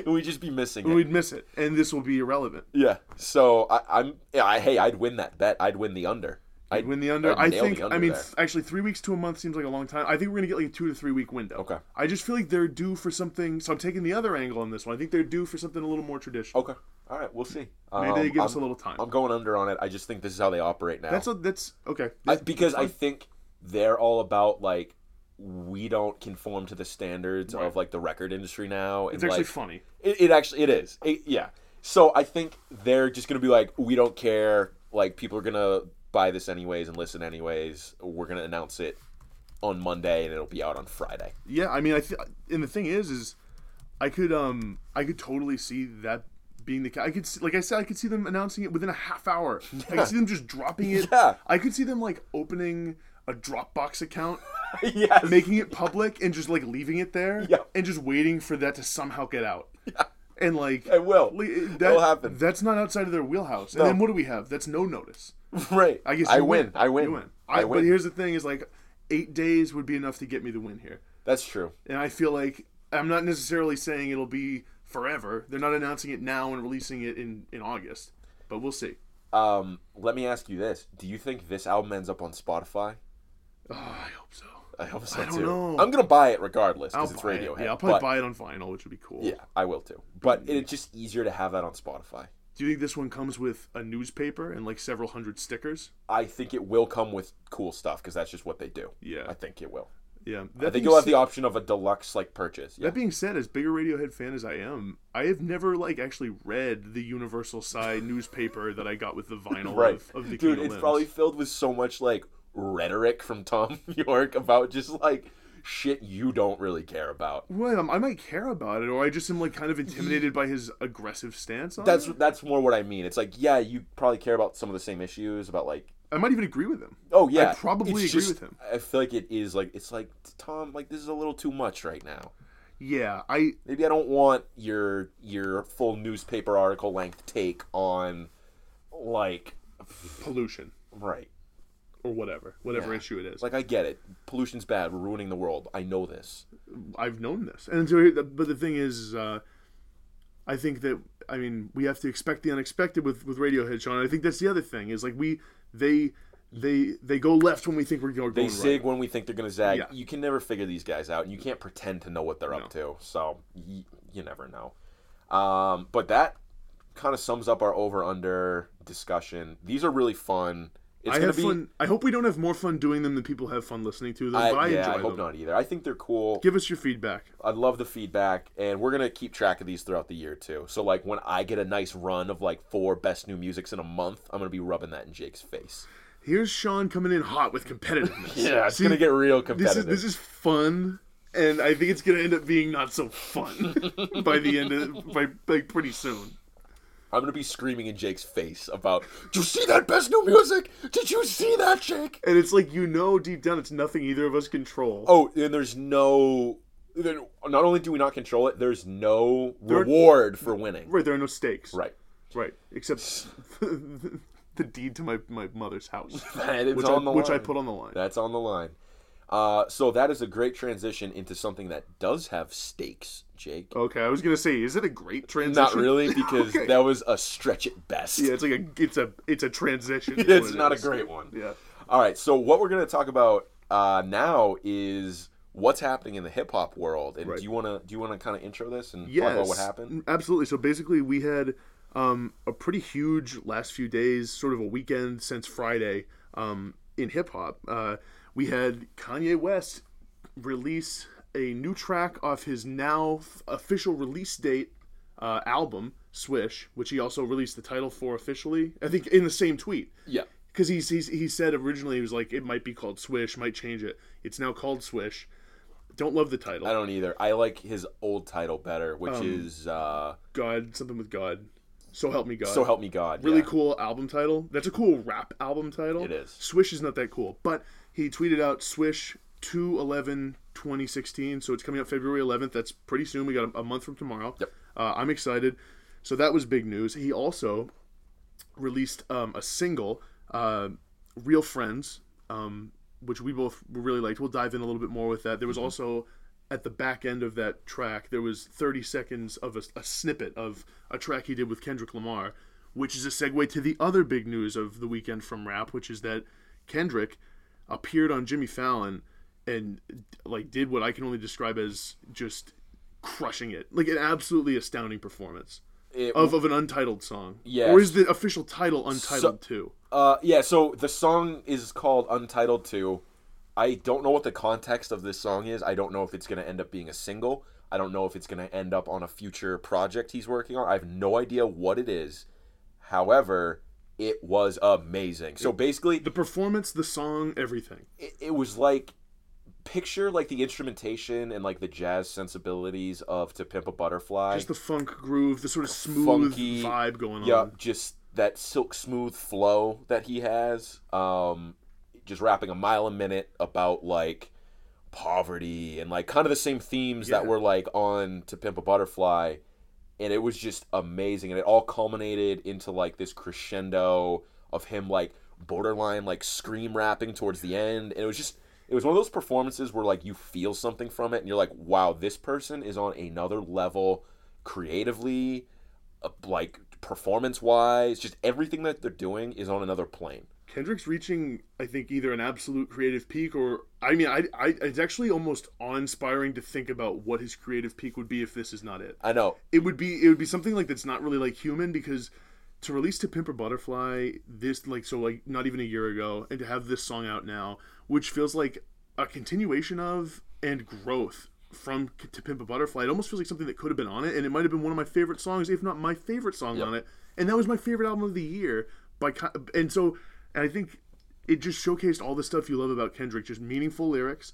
We'd just be missing and it. we'd miss it, and this will be irrelevant. Yeah. So I, I'm yeah. I, hey, I'd win that bet. I'd win the under. I'd Win the under. I think. under I mean, there. actually, three weeks to a month seems like a long time. I think we're gonna get like a two to three week window. Okay. I just feel like they're due for something. So I'm taking the other angle on this one. I think they're due for something a little more traditional. okay. All right. We'll see. Maybe Um, they give us I'm- a little time. I'm going under on it. I just think this is how they operate now. That's a, that's okay. I, because I think they're all about like we don't conform to the standards Right. of like the record industry now. it's and, actually like, funny. It, it actually it is. It- yeah. So I think they're just gonna be like, we don't care. Like people are gonna buy this anyways and listen anyways. We're gonna announce it on Monday and it'll be out on Friday. Yeah, I mean, I th- and the thing is, is I could um I could totally see that being the I could see, like I said I could see them announcing it within a half hour. I could see them just dropping it. Yeah. I could see them like opening a Dropbox account, yes. making it public, and just like leaving it there, Yeah. and just waiting for that to somehow get out. And like I will. that, It'll happen. That's not outside of their wheelhouse. And No. then what do we have? That's no notice. right. I guess I you win. I win. You win. I, I, win. But here's the thing: is like eight days would be enough to get me the win here. That's true. And I feel like I'm not necessarily saying it'll be forever. They're not announcing it now and releasing it in, in August, but we'll see. Um, let me ask you this: Do you think this album ends up on Spotify? Oh, I hope so. I hope so I don't too. know. I'm gonna buy it regardless because it's Radiohead. It. Yeah, I'll probably but- buy it on vinyl, which would be cool. Yeah, I will too. But it's just easier to have that on Spotify. Do you think this one comes with a newspaper and like several hundred stickers? I think it will come with cool stuff because that's just what they do. Yeah. I think it will. Yeah. I That think you'll have said- the option of a deluxe like purchase. Yeah. That being said, as big a Radiohead fan as I am, I have never like actually read the Universal Sigh newspaper that I got with the vinyl right, of, of the dude. It's Limbs. probably filled with so much like rhetoric from Tom Yorke about just like shit you don't really care about. Well, I might care about it, or I just am like kind of intimidated by his aggressive stance on That's it. that's more what I mean. It's like yeah, you probably care about some of the same issues about like I might even agree with him. oh yeah, I probably It's agree just- with him. I feel like it is like it's like Tom like this is a little too much right now. Yeah, I Maybe I don't want your your full newspaper article length take on like pollution right. Or whatever, whatever Yeah. issue it is. Like I get it. Pollution's bad. We're ruining the world. I know this. I've known this, and so, but the thing is, uh, I think that I mean we have to expect the unexpected with with Radiohead, Sean. I think that's the other thing is like we they they they go left when we think we're going They right. zig when we think they're gonna zag. Yeah. You can never figure these guys out, and you can't pretend to know what they're up to. So y- you never know. Um, but that kind of sums up our over under discussion. These are really fun. It's I have be. fun. I hope we don't have more fun doing them than people have fun listening to them. I, but I yeah, enjoy I hope them. not either. I think they're cool. Give us your feedback. I love the feedback, and we're gonna keep track of these throughout the year too. So like when I get a nice run of like four best new musics in a month, I'm gonna be rubbing that in Jake's face. Here's Sean coming in hot with competitiveness. Yeah, it's See, gonna get real this competitive. is this is fun, and I think it's gonna end up being not so fun by the end of by like pretty soon. I'm gonna be screaming in Jake's face about. Did you see that best new music? Did you see that, Jake? And it's like you know deep down it's nothing either of us control. Oh, and there's no. there- Not only do we not control it, there's no There- reward for winning. Right, there are no stakes. Right. Right. Except the deed to my, my mother's house. Which on I, the which I put on the line. That's on the line. Uh, so that is a great transition into something that does have stakes, Jake. Okay, I was gonna say, is it a great transition? Not really, because Okay. that was a stretch at best. Yeah, it's like a it's a it's a transition. it's what it not a great one. Yeah. All right, so what we're going to talk about uh, now is what's happening in the hip hop world. And Right. do you want to do you want to kind of intro this and Yes. talk about what happened? Absolutely. So basically, we had um, a pretty huge last few days, sort of a weekend since Friday um, in hip hop. Uh, we had Kanye West release a new track off his now f- official release date uh, album, Swish, which he also released the title for officially. I think in the same tweet. Yeah. because he's, he's he said originally he was like it might be called Swish, might change it. It's now called Swish. Don't love the title. I don't either. I like his old title better, which Um, is uh, God, something with God. So help me God. "So Help Me God." really yeah. cool album title. That's a cool rap album title. It is. Swish is not that cool, but he tweeted out Swish 211 2016, so it's coming out February 11th. That's pretty soon. We got a, a month from tomorrow. Yep. Uh, I'm excited. So that was big news. He also released um, a single, uh, "Real Friends," um, which we both really liked. We'll dive in a little bit more with that. There was also at the back end of that track, there was 30 seconds of a, a snippet of a track he did with Kendrick Lamar, which is a segue to the other big news of the weekend from rap, which is that Kendrick appeared on Jimmy Fallon and like did what I can only describe as just crushing it, like an absolutely astounding performance It- of, of an untitled song. Yeah. Or is the official title Untitled too? Uh, yeah, so the song is called Untitled 2. I don't know what the context of this song is. I don't know if it's going to end up being a single. I don't know if it's going to end up on a future project he's working on. I have no idea what it is. However, it was amazing. So basically, The performance, the song, everything. it, it was like picture like the instrumentation and like the jazz sensibilities of To Pimp a Butterfly. Just the funk groove, the sort of smooth funky- vibe going on. yeah, just that silk smooth flow that he has. Um, just rapping a mile a minute about like poverty and like kind of the same themes that were like on To Pimp a Butterfly, and it was just amazing. And it all culminated into like this crescendo of him like borderline like scream rapping towards the end, and it was just. It was one of those performances where like you feel something from it and you're like, wow, this person is on another level creatively, uh, like performance wise, just everything that they're doing is on another plane. Kendrick's reaching, I think, either an absolute creative peak or, I mean, I, I, it's actually almost awe-inspiring to think about what his creative peak would be if this is not it. I know. It would be, it would be something like that's not really like human because to release to Pimp a Butterfly this like so like not even a year ago and to have this song out now, which feels like a continuation of and growth from to Pimp a Butterfly. It almost feels like something that could have been on it, and it might have been one of my favorite songs, if not my favorite song Yep. on it. And that was my favorite album of the year. By and so, and I think it just showcased all the stuff you love about Kendrick, just meaningful lyrics,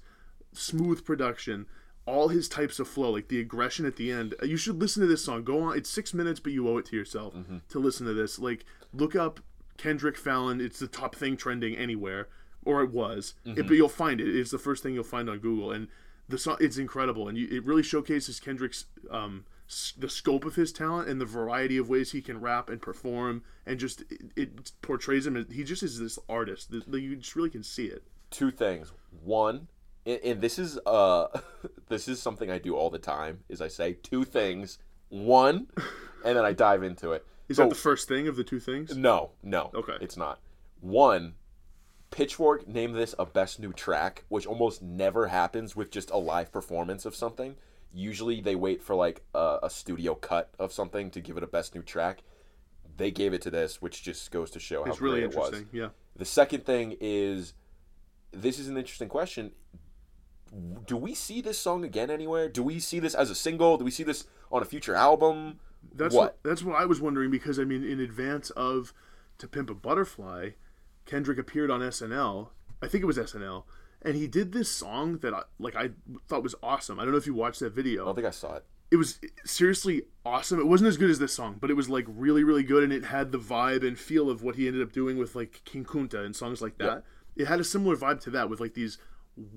smooth production, all his types of flow, like the aggression at the end. Uh, you should listen to this song. Go on. It's six minutes, but you owe it to yourself mm-hmm. to listen to this. Like, look up Kendrick Fallon. It's the top thing trending anywhere, or it was. It- mm-hmm. but you'll find it. It's the first thing you'll find on Google, and the song it's incredible, and you, it really showcases Kendrick's um, the scope of his talent and the variety of ways he can rap and perform, and just it, it portrays him. as He just is this artist. You just really can see it. Two things. One, and, and this is uh, this is something I do all the time. Is I say two things. One, and then I dive into it. Is So- that the first thing of the two things? No, no. Okay. It's not. One, Pitchfork named this a best new track, which almost never happens with just a live performance of something. Usually they wait for like a, a studio cut of something to give it a best new track. They gave it to this, which just goes to show how It's really great it was. interesting. Yeah. The second thing is this is an interesting question. Do we see this song again anywhere? Do we see this as a single? Do we see this on a future album? That's What? what? that's what I was wondering because I mean, in advance of To Pimp a Butterfly, Kendrick appeared on SNL. I think it was SNL, and he did this song that I like. I thought was awesome. I don't know if you watched that video. I don't think I saw it. It was seriously awesome. It wasn't as good as this song, but it was like really, really good, and it had the vibe and feel of what he ended up doing with like King Kunta and songs like that. It had a similar vibe to that with like these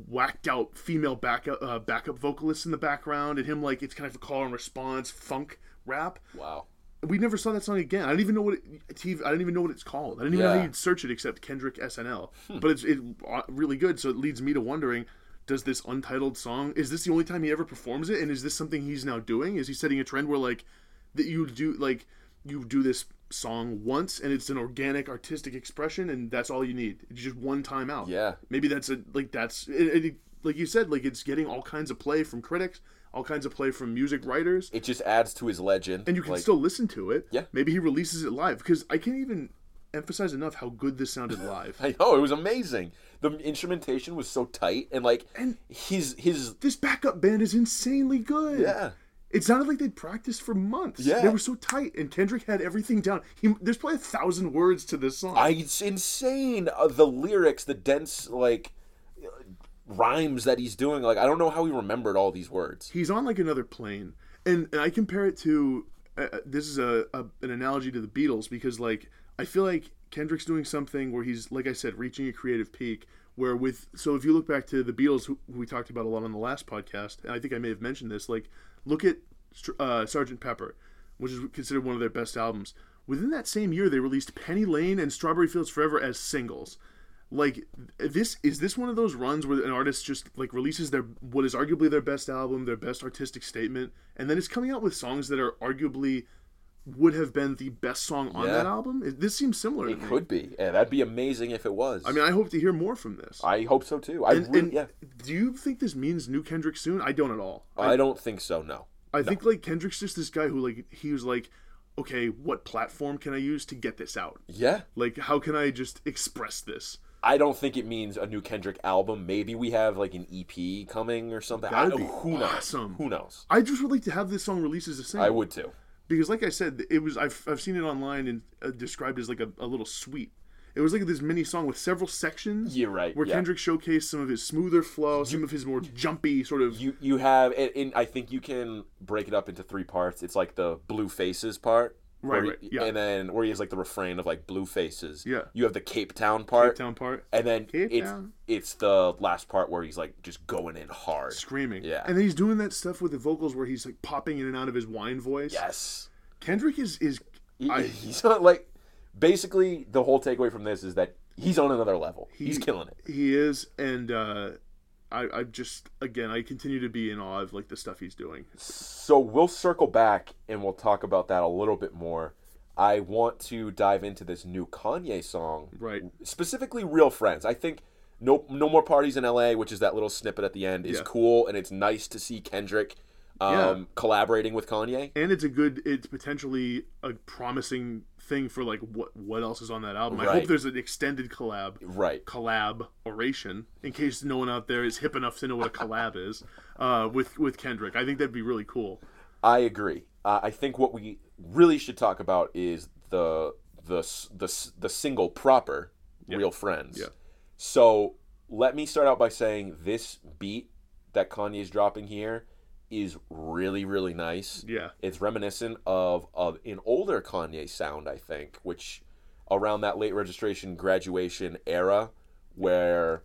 whacked out female backup uh, backup vocalists in the background, and him like it's kind of a call and response funk rap Wow. We never saw that song again. I don't even know what it, TV, I don't even know what it's called. I didn't even know how you'd search it except Kendrick SNL. But it's it uh, really good. So it leads me to wondering, does this untitled song. Is this the only time he ever performs it? And is this something he's now doing? Is he setting a trend where like that you do like you do this song once and it's an organic artistic expression and that's all you need. It's just one time out. Yeah. Maybe that's a like that's it, it, like you said like it's getting all kinds of play from critics, all kinds of play from music writers. It just adds to his legend. and you can like, still listen to it. Yeah. Maybe he releases it live because I can't even emphasize enough how good this sounded live. I know it was amazing. The instrumentation was so tight and like And- his his this backup band is insanely good. yeah. It sounded like they'd practiced for months. Yeah. They were so tight, and Kendrick had everything down. He, there's probably a thousand words to this song. I it's insane uh, the lyrics, the dense like rhymes that he's doing. Like I don't know how he remembered all these words. He's on like another plane, and, and I compare it to uh, uh, this is a, a an analogy to the Beatles because like I feel like Kendrick's doing something where he's like I said reaching a creative peak. Where with so if you look back to the Beatles, who, we talked about a lot on the last podcast, and I think I may have mentioned this. Like look at uh, Sergeant Pepper, which is considered one of their best albums. Within that same year, they released Penny Lane and Strawberry Fields Forever as singles. Like this is this one of those runs where an artist just like releases their what is arguably their best album, their best artistic statement, and then it's coming out with songs that are arguably would have been the best song on Yeah. that album. It- This seems similar. It to me. could be. Yeah, that'd be amazing if it was. I mean, I hope to hear more from this. I hope so too. I and, really, and yeah. do you think this means new Kendrick soon? I don't at all. I don't think so. No. I think like Kendrick's just this guy who like he was like, okay, what platform can I use to get this out? Yeah. Like, how can I just express this? I don't think it means a new Kendrick album. Maybe we have like an EP coming or something. I That'd don't, be who knows? Who knows? I just would like to have this song released as a single. I would too. because, like I said, it was I've, I've seen it online and uh, described as like a, a little suite. It was like this mini song with several sections. You're right, Where yeah. Kendrick showcased some of his smoother flow, some of his more jumpy sort of. You you have and, and I think you can break it up into three parts. It's like the blue faces part. Right, where right, yeah. And then where he has like the refrain of like blue faces. Yeah. You have the Cape Town part. Cape Town part And then Cape it's Town. it's the last part where he's like just going in hard. screaming. Yeah. And then he's doing that stuff with the vocals where he's like popping in and out of his wine voice. Yes. Kendrick is is He- I- he's not like basically the whole takeaway from this is that he's on another level. he's killing it. he is and uh I, I just again I continue to be in awe of like the stuff he's doing. So we'll circle back and we'll talk about that a little bit more. I want to dive into this new Kanye song, Right. specifically "Real Friends." I think no no more parties in L.A., which is that little snippet at the end, is Yeah. cool, and it's nice to see Kendrick um, Yeah. collaborating with Kanye. And it's a good it's potentially a promising thing for like what what else is on that album. I hope there's an extended collab Right. collaboration in case no one out there is hip enough to know what a collab is uh, with with Kendrick. I think that'd be really cool. I agree. Uh, I think what we really should talk about is the the the the single proper, "Real Friends." Yeah. So let me start out by saying this beat that Kanye is dropping here is really really nice. Yeah. It's reminiscent of, of an older Kanye sound, I think, which around that late registration graduation era, where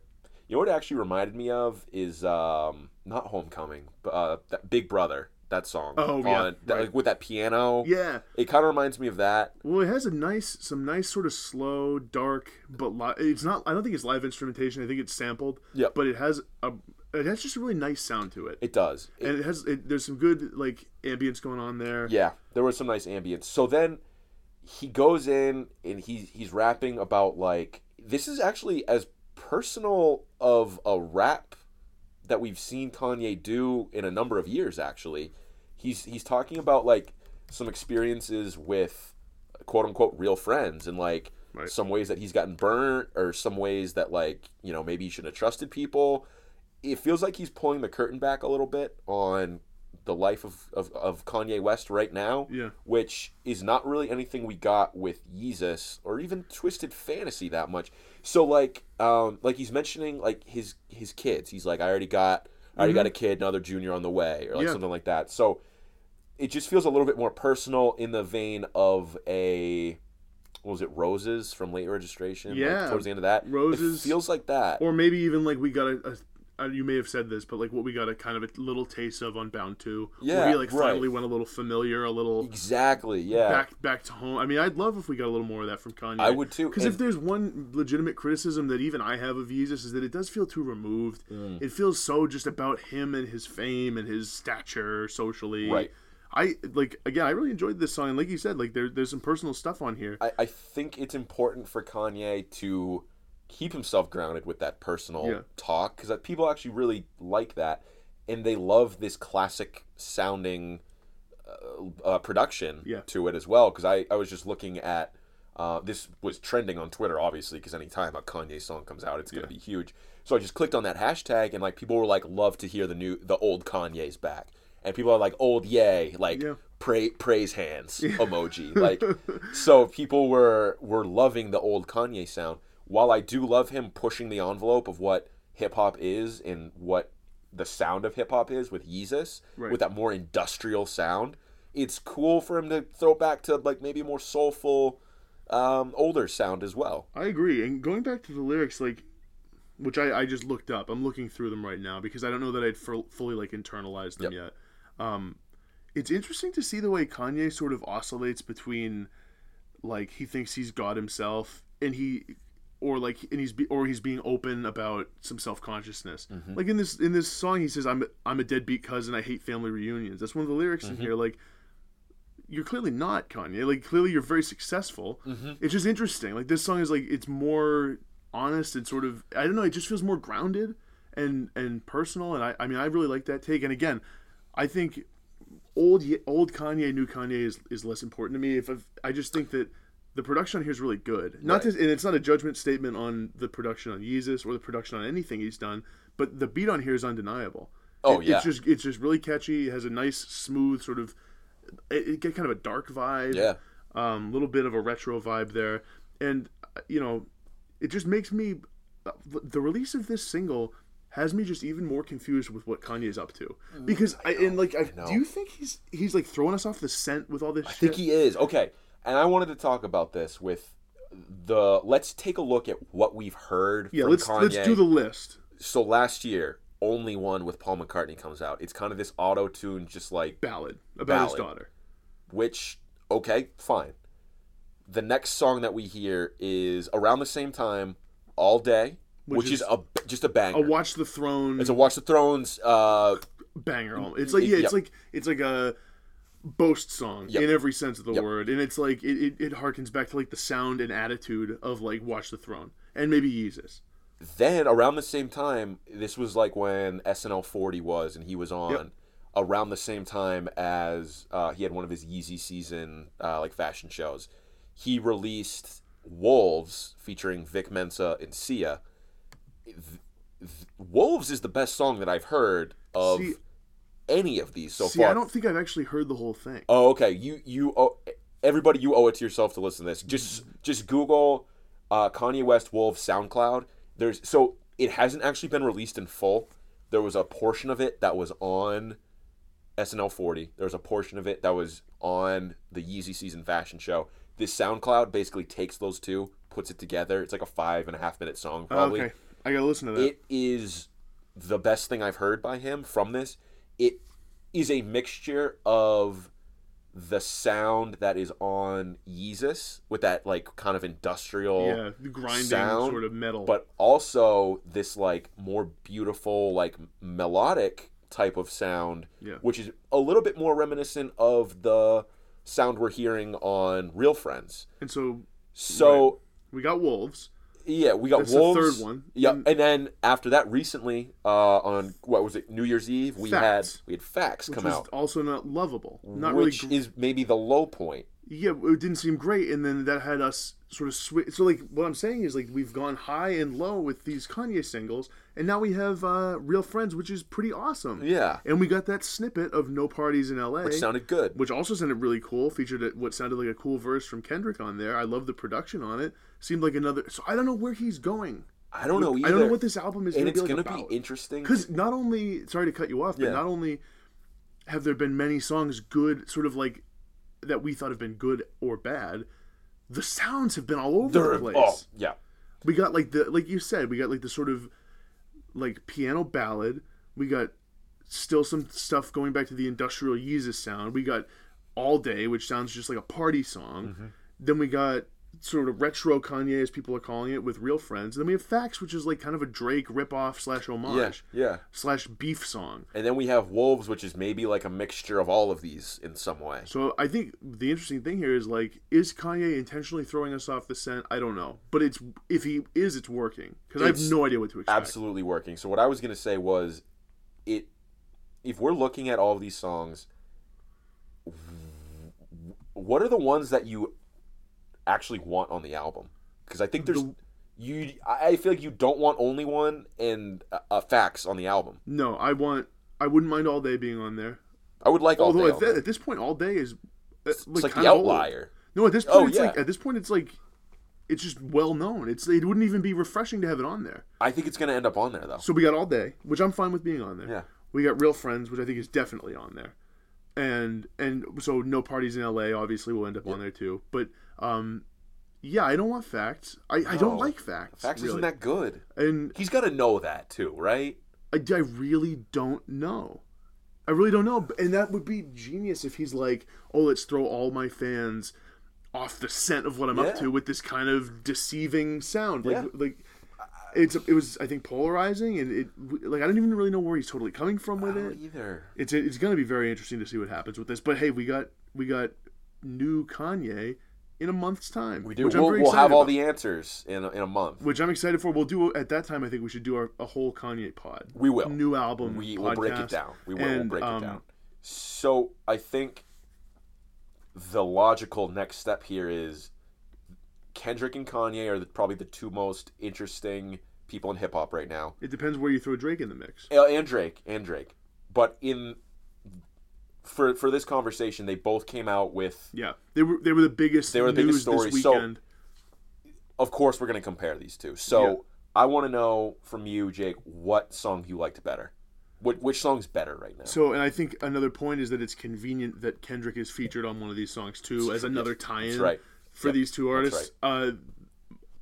you know what it actually reminded me of is um, not Homecoming, but uh, that Big Brother, that song. Oh, yeah, on- that- right. like with that piano. Yeah. It kind of reminds me of that. Well, it has a nice, some nice sort of slow, dark, but li- it's not. I don't think it's live instrumentation. I think it's sampled. Yeah, But it has a, it has just a really nice sound to it, It does. It- and it has. It, there's some good like ambience going on there. Yeah, there was some nice ambience. So then he goes in and he's he's rapping about like this is actually as personal of a rap that we've seen Kanye do in a number of years actually. He's he's talking about like some experiences with quote unquote real friends and like Right. some ways that he's gotten burnt or some ways that like, you know, maybe he shouldn't have trusted people. It feels like he's pulling the curtain back a little bit on the life of, of, of Kanye West right now, Yeah. which is not really anything we got with Yeezus or even Twisted Fantasy that much. So like, um, like he's mentioning like his his kids. He's like, I already got, I already got a kid, another junior on the way, or like Yeah. something like that. So it just feels a little bit more personal in the vein of a. What was it Roses from late registration? like, Yeah, towards the end of that, Roses. It feels like that. Or maybe even like we got a, a, you may have said this, but like what we got a kind of a little taste of on Bound Two, Yeah, where he like right. finally went a little familiar, a little Exactly. Yeah. back back to home. I mean, I'd love if we got a little more of that from Kanye. I would too, Because if there's one legitimate criticism that even I have of Yeezus is that it does feel too removed. Mm. It feels so just about him and his fame and his stature socially. Right. I like again. I really enjoyed this song. and Like you said, like there, there's some personal stuff on here. I, I think it's important for Kanye to keep himself grounded with that personal Yeah. talk because people actually really like that and they love this classic sounding uh, uh, production Yeah. to it as well because I, I was just looking at uh, this was trending on twitter obviously because anytime a kanye song comes out it's going to be huge so i just clicked on that hashtag and like people were like love to hear the new the old kanye's back and people are like old yay like Yeah. pray, praise hands emoji like so people were were loving the old kanye sound while i do love him pushing the envelope of what hip-hop is and what the sound of hip-hop is with Yeezus Right. with that more industrial sound it's cool for him to throw back to like maybe a more soulful um, older sound as well I agree. And going back to the lyrics, like, which I, I just looked up. I'm looking through them right now because I don't know that I'd fu- fully like internalized them Yep. yet. Um, it's interesting to see the way Kanye sort of oscillates between, like, he thinks he's God himself, and he, or like, and he's be, or he's being open about some self consciousness. Mm-hmm. Like in this in this song, he says, "I'm I'm a deadbeat cousin. I hate family reunions." That's one of the lyrics in mm-hmm. here. Like, you're clearly not Kanye. Like clearly you're very successful. Mm-hmm. It's just interesting. Like this song is like it's more honest and sort of I don't know. It just feels more grounded and and personal. And I I mean I really like that take. And again, I think old old Kanye, new Kanye is is less important to me. If I've, I just think that the production on here is really good. Not Right. to, and it's not a judgment statement on the production on Yeezus or the production on anything he's done, but the beat on here is undeniable. Oh, It- yeah. it's just it's just really catchy. It has a nice smooth sort of it, it get kind of a dark vibe. Yeah. Um, little bit of a retro vibe there, and uh, you know, it just makes me uh, the release of this single has me just even more confused with what Kanye's up to because I, and like I, know. do you think he's he's like throwing us off the scent with all this I shit? think he is. Okay. And I wanted to talk about this with the let's take a look at what we've heard yeah, from let's Kanye. let's do the list. so last year, only one with Paul McCartney comes out. It's kind of this auto tune just like Ballad about his daughter. which okay, fine. The next song that we hear is around the same time, All Day, which, Which is, is a just a banger. A Watch the Throne it's a Watch the Thrones uh banger. It's like yeah, Yep. it's like it's like a boast song Yep. in every sense of the Yep. word, and it's like it, it, it harkens back to like the sound and attitude of like Watch the Throne and maybe Yeezus. then around the same time, this was like when SNL 40 was, and he was on Yep. around the same time as uh, he had one of his Yeezy season uh, like fashion shows. He released Wolves featuring Vic Mensa and Sia. Th- th- Wolves is the best song that I've heard of See- any of these so See, far. I don't think I've actually heard the whole thing. Oh, okay. You you owe, everybody you owe it to yourself to listen to this. Just just Google uh, Kanye West Wolf SoundCloud. There's so it hasn't actually been released in full. There was a portion of it that was on SNL 40. There was a portion of it that was on the Yeezy season fashion show. This SoundCloud basically takes those two, puts it together. It's like a five and a half minute song, probably okay, I gotta listen to that. it is the best thing I've heard by him from this. It is a mixture of the sound that is on Yeezus with that like kind of industrial yeah, grinding sound, sort of metal. but also this like more beautiful like melodic type of sound Yeah. which is a little bit more reminiscent of the sound we're hearing on Real Friends. and so So we got Wolves. Yeah, we got That's the Wolves. third one. Yeah, And- then after that, recently uh, on what was it, New Year's Eve, we Facts. had we had Facts Which come was out, also not lovable. Not which really. Is maybe the low point. Yeah, it didn't seem great, and then that had us sort of switch. So like, what I'm saying is like we've gone high and low with these Kanye singles, and now we have uh, Real Friends, which is pretty awesome. Yeah, And we got that snippet of No Parties in L.A. which sounded good. which also sounded really cool. Featured what sounded like a cool verse from Kendrick on there. I love the production on it. Seemed like another. So I don't know where he's going. I don't know either. I don't know what this album is and going it's to be gonna like about. be interesting. Because not only, sorry to cut you off, but Yeah. not only have there been many songs good, sort of like that we thought have been good or bad, the sounds have been all over They're- the place. oh yeah, We got like the, like you said, we got like the sort of like piano ballad. We got still some stuff going back to the industrial Yeezus sound. We got All Day, which sounds just like a party song. Mm-hmm. Then we got sort of retro Kanye, as people are calling it, with Real Friends. And then we have Facts, which is like kind of a Drake ripoff slash Yeah, homage yeah. slash beef song. And then we have Wolves, which is maybe like a mixture of all of these in some way. So I think the interesting thing here is like, is Kanye intentionally throwing us off the scent? I don't know, but it's if he is, it's working because I have no idea what to expect. Absolutely working. So what I was gonna say was, it. If we're looking at all of these songs, what are the ones that you actually want on the album? Because I think there's The- you. I feel like you don't want only one and uh, facts on the album. No, I want. I wouldn't mind all day being on there. I would like all Although day. at, that, at this point, all day is uh, it's like kinda the old. outlier. No, at this point, Oh, it's yeah. like at this point, it's like it's just well known. It's it wouldn't even be refreshing to have it on there. I think it's gonna end up on there though. So we got all day, which I'm fine with being on there. Yeah. We got real friends, which I think is definitely on there, and and so no parties in L.A. obviously will end up on there too. But um, yeah, I don't want facts. I, I don't like facts. Facts really. isn't that good. and He's got to know that too, right? I, I really don't know. I really don't know. And that would be genius if he's like, oh, let's throw all my fans off the scent of what I'm Yeah. up to with this kind of deceiving sound. Like, Yeah. like it's it was I think polarizing and it like I don't even really know where he's totally coming from with I it. either. It's it's going to be very interesting to see what happens with this. But hey, we got we got new Kanye in a month's time. We do. Which I'm We'll, we'll have all about. the answers in a, in a month. Which I'm excited for. We'll do at that time. I think we should do our, a whole Kanye pod. We will. New album. We will break it down. We will And, we'll break um, it down. So I think the logical next step here is Kendrick and Kanye are the, probably the two most interesting people in hip hop right now. It depends where you throw Drake in the mix. Uh, And Drake, and Drake. But in for for this conversation, they both came out with. Yeah, they were they were the biggest. They were the news biggest stories. this So- Of course, we're going to compare these two. So Yeah. I want to know from you, Jake, what song you liked better. What which song's better right now? So, and I think another point is that it's convenient that Kendrick is featured on one of these songs too, as another tie-in right. for Yep, these two artists. Uh,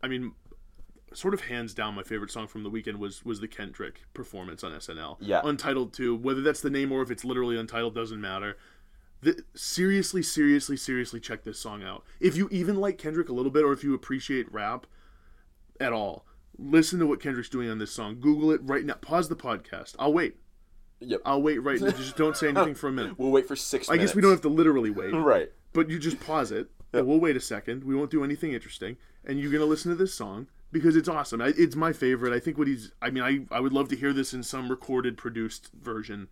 I mean, sort of hands down, my favorite song from the weekend was was the Kendrick performance on SNL. Yeah. Untitled 2. Whether that's the name or if it's literally untitled doesn't matter. The, seriously, seriously, seriously, check this song out. If you even like Kendrick a little bit, or if you appreciate rap at all, listen to what Kendrick's doing on this song. Google it right now. Pause the podcast. I'll wait. Yep. I'll wait right now. Just don't say anything for a minute. We'll wait for six. I guess we don't have to literally wait, Right. but you just pause it. and We'll wait a second. We won't do anything interesting, and you're gonna listen to this song because it's awesome. I, it's my favorite. I think what he's. I mean, I I would love to hear this in some recorded, produced version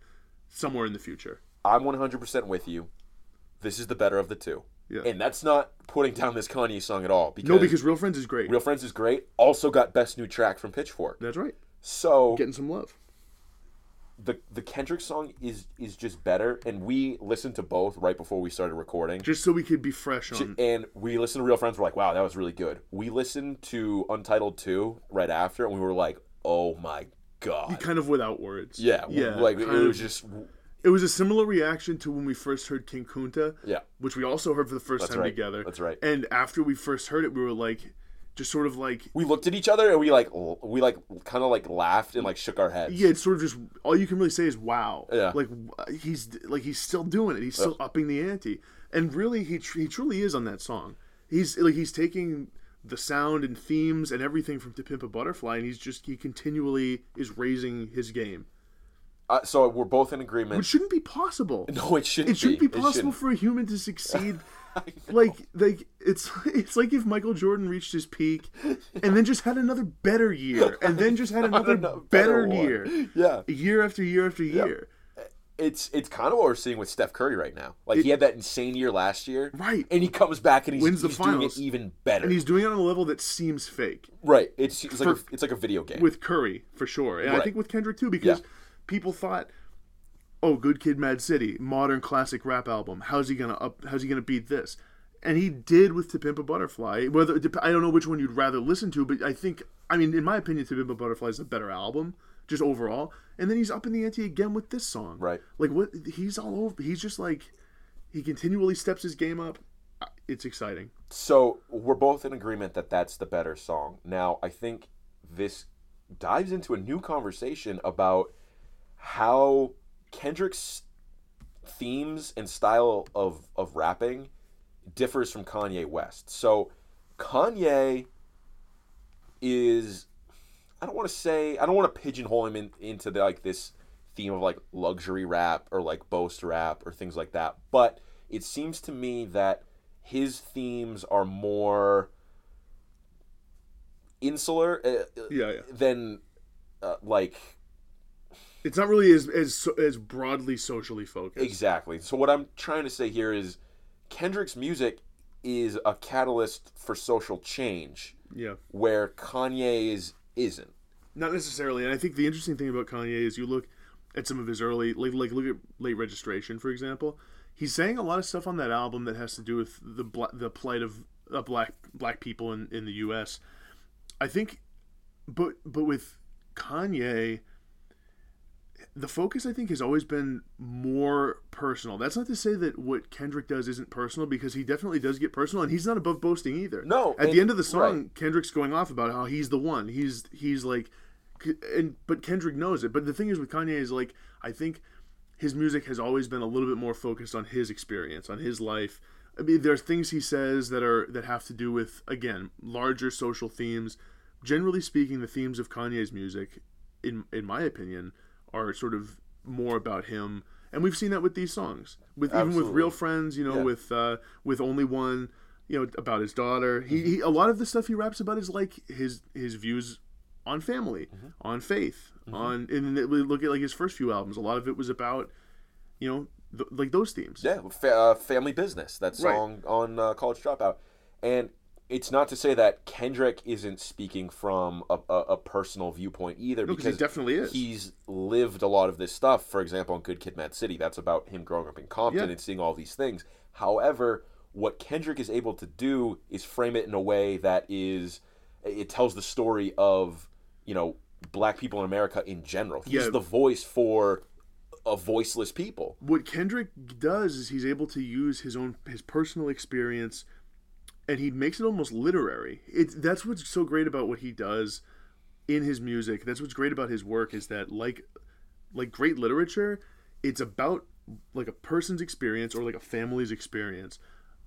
somewhere in the future. I'm 100% with you. This is the better of the two. Yeah. And that's not putting down this Kanye song at all. Because No, because Real Friends is great. Real Friends is great. Also got best new track from Pitchfork. That's right. So Getting some love. The the Kendrick song is is just better, and we listened to both right before we started recording. Just so we could be fresh on. And we listened to Real Friends. We're like, wow, that was really good. We listened to Untitled 2 right after, and we were like, oh my god. Kind of without words. Yeah, yeah. like it was of- just It was a similar reaction to when we first heard King Kunta. yeah. which we also heard for the first That's time right. together. That's right. And after we first heard it, we were like, just sort of like, We looked at each other and we like we like kind of like laughed and like shook our heads. yeah, it's sort of just all you can really say is wow. Yeah. Like he's like he's still doing it. He's still upping the ante, and really he tr- he truly is on that song. He's like he's taking the sound and themes and everything from To Pimp a Butterfly, and he's just he continually is raising his game, Uh, so we're both in agreement. which shouldn't be possible. no, it shouldn't. it shouldn't be It possible shouldn't. for a human to succeed like like it's it's like if Michael Jordan reached his peak and then just had another better year and then just had another better, one. year Yeah. year after year after year It's it's kind of what we're seeing with Steph Curry right now. Like he had that insane year last year, Right. And he comes back and he's, Wins the he's doing it finals. even better. and he's doing it on a level that seems fake right. It's it's like a, it's like a video game. with Curry for sure and I think with Kendrick too because Yeah. people thought oh Good Kid Mad City modern classic rap album how's he gonna up how's he gonna beat this and he did with To Pimp a Butterfly. Whether I don't know which one you'd rather listen to, but I think I mean in my opinion, To Pimp a Butterfly is a better album just overall. And then he's up in the ante again with this song. Right. Like what he's all over. He's just like he continually steps his game up. It's exciting. So we're both in agreement that that's the better song. Now I think this dives into a new conversation about how Kendrick's themes and style of, of rapping differs from Kanye West. So Kanye is I don't want to say I don't want to pigeonhole him in, into the, like this theme of like luxury rap or like boast rap or things like that. But it seems to me that his themes are more insular uh, Yeah, yeah. than uh, like It's not really as as as broadly socially focused. exactly. So what I'm trying to say here is Kendrick's music is a catalyst for social change Yeah. where Kanye's isn't. Not necessarily. And I think the interesting thing about Kanye is you look at some of his early, like, like look at late registration, for example. He's saying a lot of stuff on that album that has to do with the bla- the plight of uh, black black people in, in the U.S. I think, but but with Kanye, the focus I think has always been more personal. That's not to say that what Kendrick does isn't personal because he definitely does get personal, and he's not above boasting either. No, at and- the end of the song, right. Kendrick's going off about how he's the one. He's he's like, and but Kendrick knows it. But the thing is with Kanye is like I think his music has always been a little bit more focused on his experience, on his life. I mean, there's things he says that are that have to do with again larger social themes. Generally speaking, the themes of Kanye's music, in in my opinion, are sort of more about him, and we've seen that with these songs, with even with real friends, you know, Yeah. with uh, with only one, you know, about his daughter. He, Mm-hmm. he a lot of the stuff he raps about is like his his views on family, Mm-hmm. on faith, on and then we look at like his first few albums. A lot of it was about, you know, th- like those themes. Yeah, fa- uh, Family Business, that Right. song on uh, College Dropout. And it's not to say that Kendrick isn't speaking from a, a, a personal viewpoint either, No, 'cause he because definitely is. he's lived a lot of this stuff. For example, on Good Kid, Mad City, that's about him growing up in Compton Yeah. and seeing all these things. However, what Kendrick is able to do is frame it in a way that is, it tells the story of, you know, black people in America in general. He's Yeah. the voice for a voiceless people. what Kendrick does is he's able to use his own his personal experience and he makes it almost literary. It that's what's so great about what he does in his music. That's what's great about his work is that like like great literature, it's about like a person's experience or like a family's experience,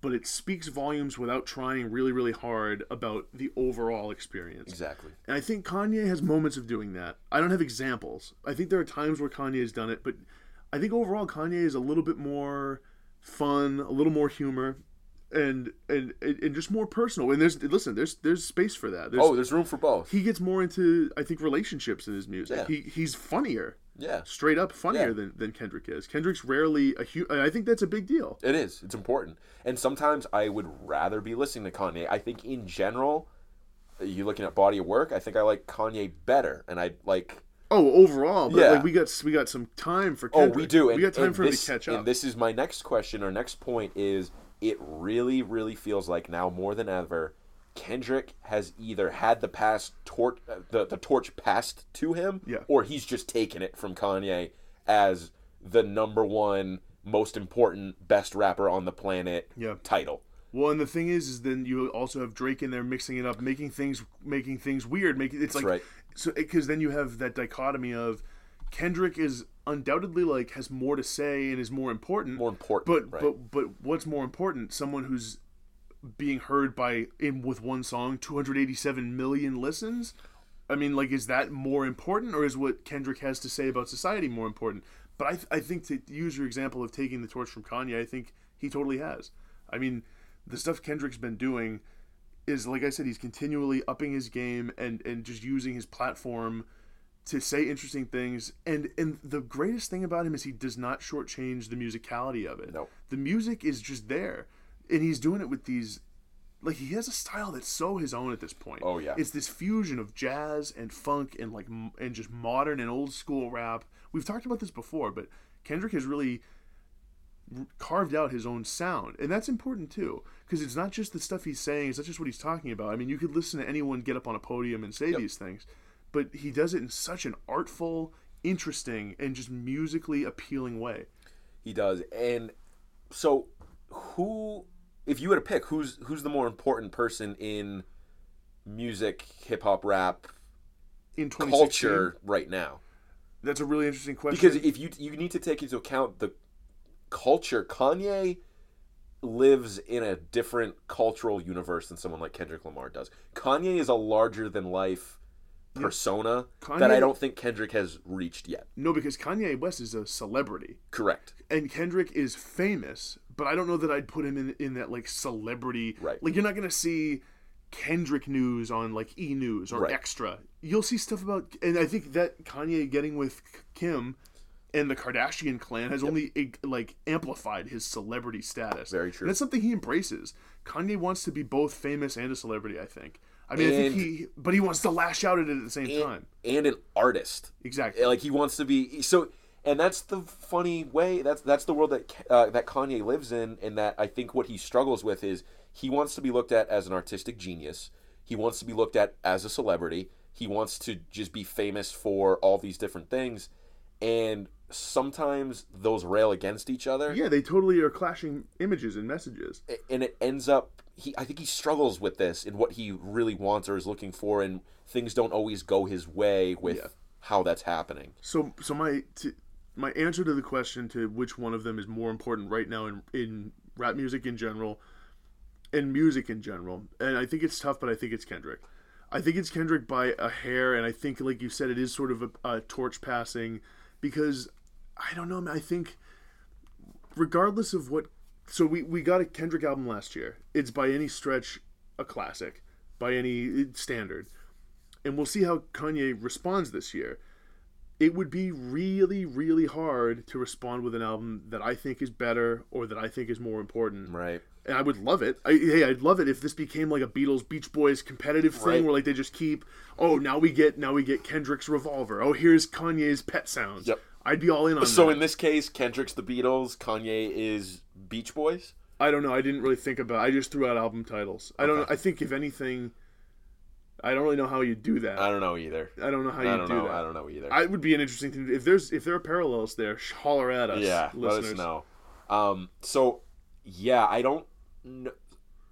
but it speaks volumes without trying really really hard about the overall experience. Exactly. And I think Kanye has moments of doing that. I don't have examples. I think there are times where Kanye has done it, but I think overall Kanye is a little bit more fun, a little more humor, and and and and just more personal. And there's listen, there's there's space for that. There's, Oh, there's room for both. he gets more into I think relationships in his music. Yeah. He he's funnier, Yeah. straight up funnier Yeah. than than Kendrick is. Kendrick's rarely a hu- I think that's a big deal. It is. It's important. And sometimes I would rather be listening to Kanye. I think in general, you looking at body of work, I think I like Kanye better. And I like Oh, overall, but Yeah. like we got we got some time for Oh, we do. And, we got time and for him this, to catch And up. this is my next question or next point is it really, really feels like now more than ever, Kendrick has either had the past torch, uh, the, the torch passed to him, Yeah. or he's just taken it from Kanye as the number one most important best rapper on the planet Yeah. title. Well, and the thing is, is then you also have Drake in there mixing it up, making things, making things weird. Making it's like right. so because then you have that dichotomy of Kendrick is undoubtedly like has more to say and is more important. More important, but right. but but what's more important? Someone who's being heard by in with one song 287 million listens. I mean, like, is that more important, or is what Kendrick has to say about society more important? But I, th- I think to use your example of taking the torch from Kanye, I think he totally has. I mean, the stuff Kendrick's been doing is, like I said, he's continually upping his game and and just using his platform to say interesting things. And and the greatest thing about him is he does not shortchange the musicality of it. No. the music is just there, and he's doing it with these. Like he has a style that's so his own at this point. Oh, yeah. it's this fusion of jazz and funk and like and just modern and old school rap. We've talked about this before, but Kendrick has really carved out his own sound, and that's important too, because it's not just the stuff he's saying; it's not just what he's talking about. I mean, you could listen to anyone get up on a podium and say these things, but he does it in such an artful, interesting, and just musically appealing way. He does. And so who if you were to pick who's who's the more important person in music, hip hop, rap, in culture right now. That's a really interesting question. Because if you you need to take into account the culture, Kanye lives in a different cultural universe than someone like Kendrick Lamar does. Kanye is a larger than life persona that I don't think Kendrick has reached yet. no, because Kanye West is a celebrity. Correct. and Kendrick is famous, but I don't know that I'd put him in in that like celebrity. Right. Like you're not gonna see Kendrick news on like E News or Right. Extra. You'll see stuff about, and I think that Kanye getting with Kim and the Kardashian clan has only eh, like amplified his celebrity status. Very true. And that's something he embraces. Kanye wants to be both famous and a celebrity. I think. I mean, I think he, but he wants to lash out at it at the same And, time. and an artist. Exactly. Like he wants to be so and that's the funny way that's that's the world that uh, that Kanye lives in and that I think what he struggles with is he wants to be looked at as an artistic genius. He wants to be looked at as a celebrity. He wants to just be famous for all these different things and sometimes those rail against each other Yeah, they totally are clashing images and messages. and it ends up he I think he struggles with this in what he really wants or is looking for and things don't always go his way with Yeah. how that's happening. So, so my t- my answer to the question to which one of them is more important right now in in rap music in general, and music in general, and I think it's tough, but I think it's Kendrick. I think it's Kendrick by a hair, and I think, like you said, it is sort of a, a torch passing, because I don't know. I think, regardless of what, so we we got a Kendrick album last year. It's by any stretch a classic, by any standard, and we'll see how Kanye responds this year it would be really, really hard to respond with an album that I think is better or that I think is more important. Right. And I would love it. I, hey, I'd love it if this became like a Beatles Beach Boys competitive thing Right. where like they just keep, oh, now we get now we get Kendrick's Revolver. Oh, here's Kanye's Pet Sounds. Yep. I'd be all in on So that. in this case, Kendrick's the Beatles, Kanye is Beach Boys. I don't know. I didn't really think about. It. I just threw out album titles. I don't. Okay. I think if anything, I don't really know how you do that. I don't know either. I don't know how I you don't know. that. I don't know either. I would be an interesting thing. If there's if there are parallels there, holler at us. yeah, listeners. let us know. Um, so yeah, I don't. Kn-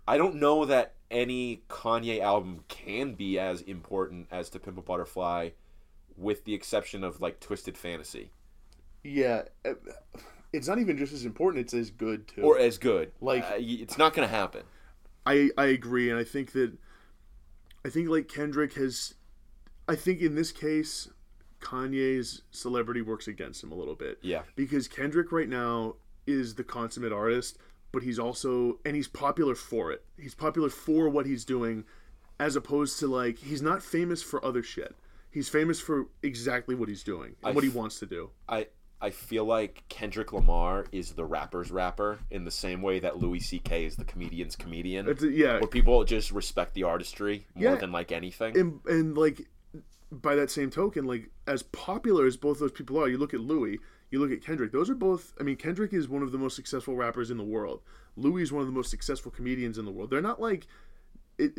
I don't know that any Kanye album can be as important as To Pimp a Butterfly, with the exception of like Twisted Fantasy, Yeah, uh, it's not even just as important; it's as good too. or as good. Like- Uh, it's not gonna happen. I I agree, and I think that I think like Kendrick has, I think in this case, Kanye's celebrity works against him a little bit. Yeah. because Kendrick right now is the consummate artist, but he's also and he's popular for it. He's popular for what he's doing, as opposed to like he's not famous for other shit. He's famous for exactly what he's doing and I what he wants to do. I I feel like Kendrick Lamar is the rapper's rapper in the same way that Louis C.K. is the comedian's comedian. It's, yeah, where people just respect the artistry more Yeah. than like anything. and and like by that same token, like as popular as both those people are, you look at Louis, you look at Kendrick. Those are both. I mean, Kendrick is one of the most successful rappers in the world. Louis is one of the most successful comedians in the world. They're not like it,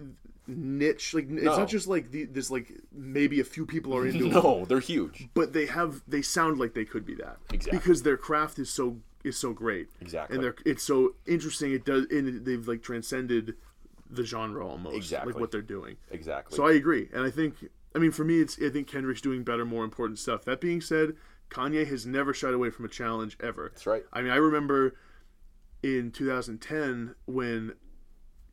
niche. Like it's not just like the, this. Like maybe a few people are into it, no, they're huge. but they have. They sound like they could be that Exactly. because their craft is so is so great. Exactly. and they're it's so interesting. It does, and they've like transcended the genre almost. Exactly. like what they're doing. Exactly. So I agree, and I think I mean for me, it's I think Kendrick's doing better, more important stuff. That being said, Kanye has never shied away from a challenge ever. That's right. I mean, I remember in 2010 when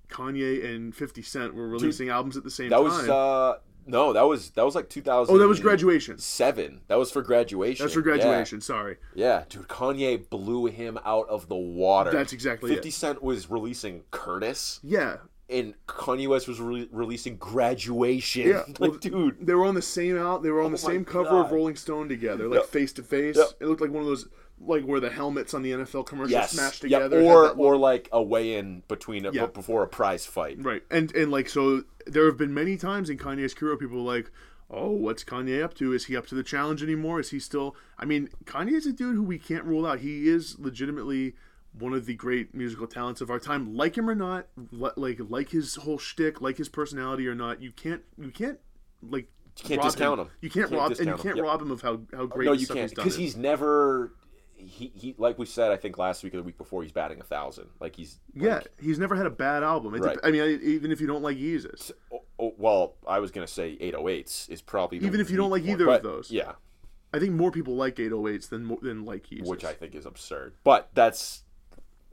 Kanye and 50 Cent were releasing albums at the same That time. was uh no, that was that was like 2000. oh, that was graduation. Seven. That was for graduation. That's for graduation. Sorry. Yeah. yeah, dude, Kanye blew him out of the water. That's exactly Fifty it. Cent was releasing Curtis, Yeah. and Kanye West was re- releasing Graduation. Yeah, like, well, dude, They were on the same out. They were on the Oh my same cover God. of Rolling Stone together, like face to face. It looked like one of those, like where the helmets on the NFL commercials yes, smashed together. or or like a weigh-in between a, Yeah. before a prize fight. Right. And and like so there have been many times in Kanye's career people were like, "Oh, what's Kanye up to? Is he up to the challenge anymore? Is he still I mean, Kanye is a dude who we can't rule out. He is legitimately one of the great musical talents of our time. Like him or not, like like his whole shtick, like his personality or not, you can't you can't like You can't discount him. You can't, Can't rob and you can't Yep. rob him of how how great no, you can't because he's never. He, he like we said I think last week or the week before he's batting a thousand like he's yeah, like, he's never had a bad album. It Right. dep- I mean, even if you don't like Yeezus, oh, oh, well, I was gonna say 808s is probably the Even if you don't like either of those. Yeah, I think more people like 808s than than like Yeezus. which I think is absurd. But that's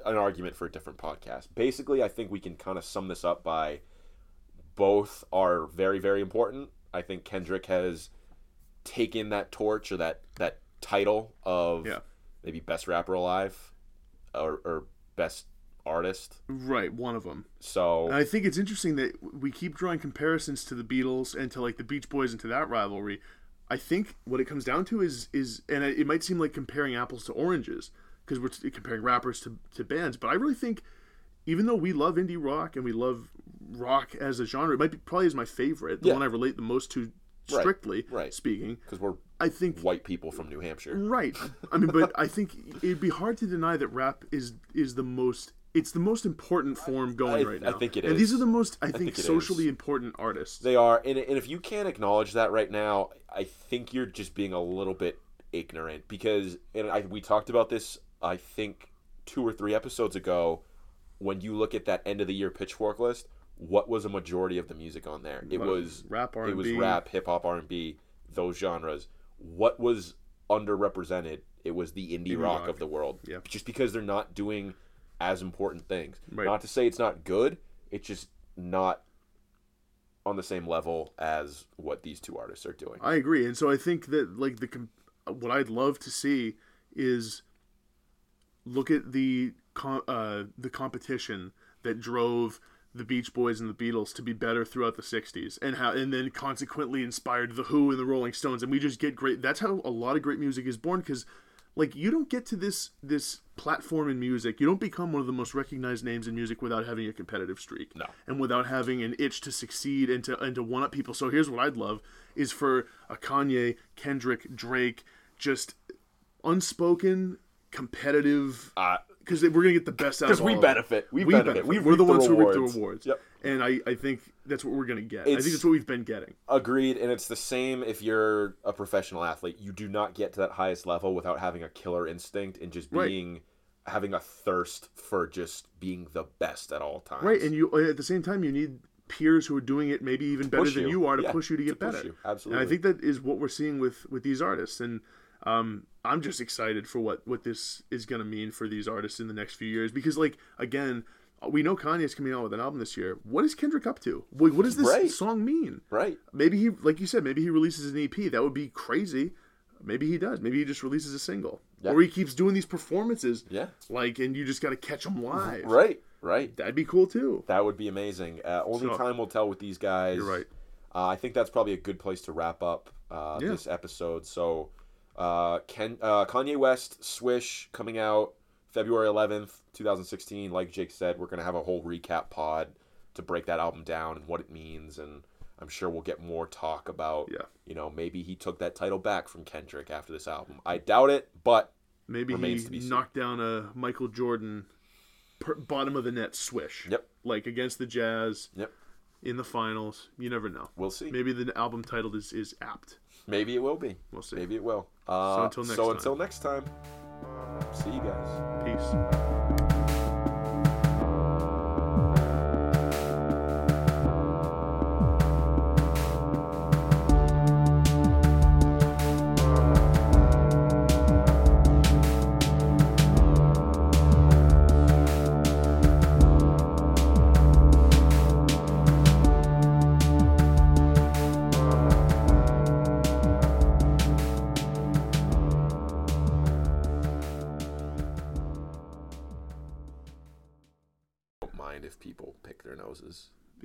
an argument for a different podcast. Basically, I think we can kind of sum this up by both are very, very important. I think Kendrick has taken that torch or that that title of Yeah. Maybe best rapper alive or, or best artist. right one of them. So And I think it's interesting that we keep drawing comparisons to the Beatles and to like the Beach Boys and to that rivalry. I think what it comes down to is is and it might seem like comparing apples to oranges because we're t- comparing rappers to, to bands, but I really think even though we love indie rock and we love rock as a genre, it might be probably is my favorite, the Yeah. one I relate the most to strictly right. speaking. because we're I think white people from New Hampshire. Right. I mean, but I think it'd be hard to deny that rap is is the most. It's the most important form going I- right I now. I think it And these are the most, I, think, think socially is. important artists. They are, and, and if you can't acknowledge that right now, I think you're just being a little bit ignorant because, and I, we talked about this, I think, two or three episodes ago. When you look at that end of the year Pitchfork list, what was a majority of the music on there? It was rap, It was R&B? it was rap, hip hop, R and B, those genres. What was underrepresented? It was the indie, rock, rock. of the world. Yeah. Just because they're not doing as important things. Right. Not to say it's not good. It's just not on the same level as what these two artists are doing. I agree, and so I think that like the what I'd love to see is look at the uh, the competition that drove the Beach Boys and the Beatles to be better throughout the '60s, and how and then consequently inspired the Who and the Rolling Stones, and we just get great. That's how a lot of great music is born because. Like you don't get to this this platform in music. You don't become one of the most recognized names in music without having a competitive streak No. and without having an itch to succeed and to and to one up people. So here's what I'd love is for a Kanye, Kendrick, Drake, just unspoken competitive Uh, because we're gonna get the best out of because we benefit. We, We benefit. benefit. We We're the ones who reap the rewards. Yep. And I, I think that's what we're gonna get. I think that's what we've been getting. Agreed, and it's the same if you're a professional athlete. You do not get to that highest level without having a killer instinct and just Right. being having a thirst for just being the best at all times. Right, and you at the same time you need peers who are doing it maybe even better Push than you. you are to Yeah, push you to get to better. you. And I think that is what we're seeing with with these artists, and um, I'm just excited for what what this is going to mean for these artists in the next few years. Because, like, again, we know Kanye's coming out with an album this year. What is Kendrick up to? What, what does this Right. song mean? right. Maybe he, like you said, maybe he releases an EP. That would be crazy. Maybe he does. Maybe he just releases a single, Yeah. or he keeps doing these performances. Yeah. Like, and you just got to catch them live. Right. Right. That'd be cool too. That would be amazing. Uh, only So- time will tell with these guys. You're right. Uh, I think that's probably a good place to wrap up uh, Yeah. this episode. So, uh, Ken, uh, Kanye West, Swish, coming out February 11th, 2016. Like Jake said, we're going to have a whole recap pod to break that album down and what it means. And I'm sure we'll get more talk about, Yeah. you know, maybe he took that title back from Kendrick after this album. I doubt it, but Maybe Remains to be he knocked down a Michael Jordan per, bottom of the net swish. Yep. Like against the Jazz yep, in the finals. You never know. we'll see. Maybe the album title is, is apt. Maybe it will be. We'll see. Maybe it will. Uh, until next so time. until next time, see you guys. Peace.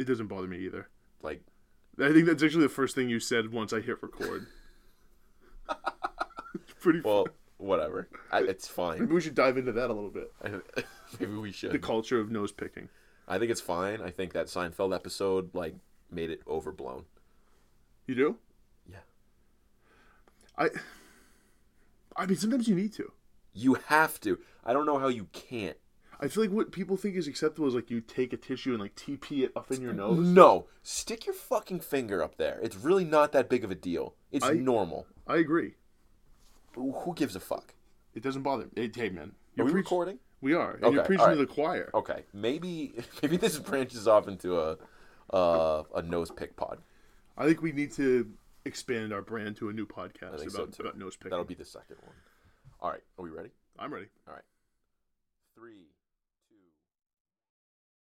Doesn't bother me either. Like, I think that's actually the first thing you said once I hit record. Pretty. well, whatever. I, it's fine. Maybe we should dive into that a little bit. Maybe we should. The culture of nose picking. I think it's fine. I think that Seinfeld episode like made it overblown. You do? Yeah. I. I mean, sometimes you need to. You have to. I don't know how you can't. I feel like what people think is acceptable is like you take a tissue and like TP it up in your nose. No, stick your fucking finger up there. It's really not that big of a deal. It's I- normal. I agree. Who who gives a fuck? It doesn't bother me. Hey, hey, man. Are we preach- recording? We are. And Okay, you're preaching alright. to the choir. Okay, maybe maybe this branches off into a uh, a nose pick pod. I think we need to expand our brand to a new podcast think so about, nose picking. That'll be the second one. All right, are we ready? I'm ready. All right, three,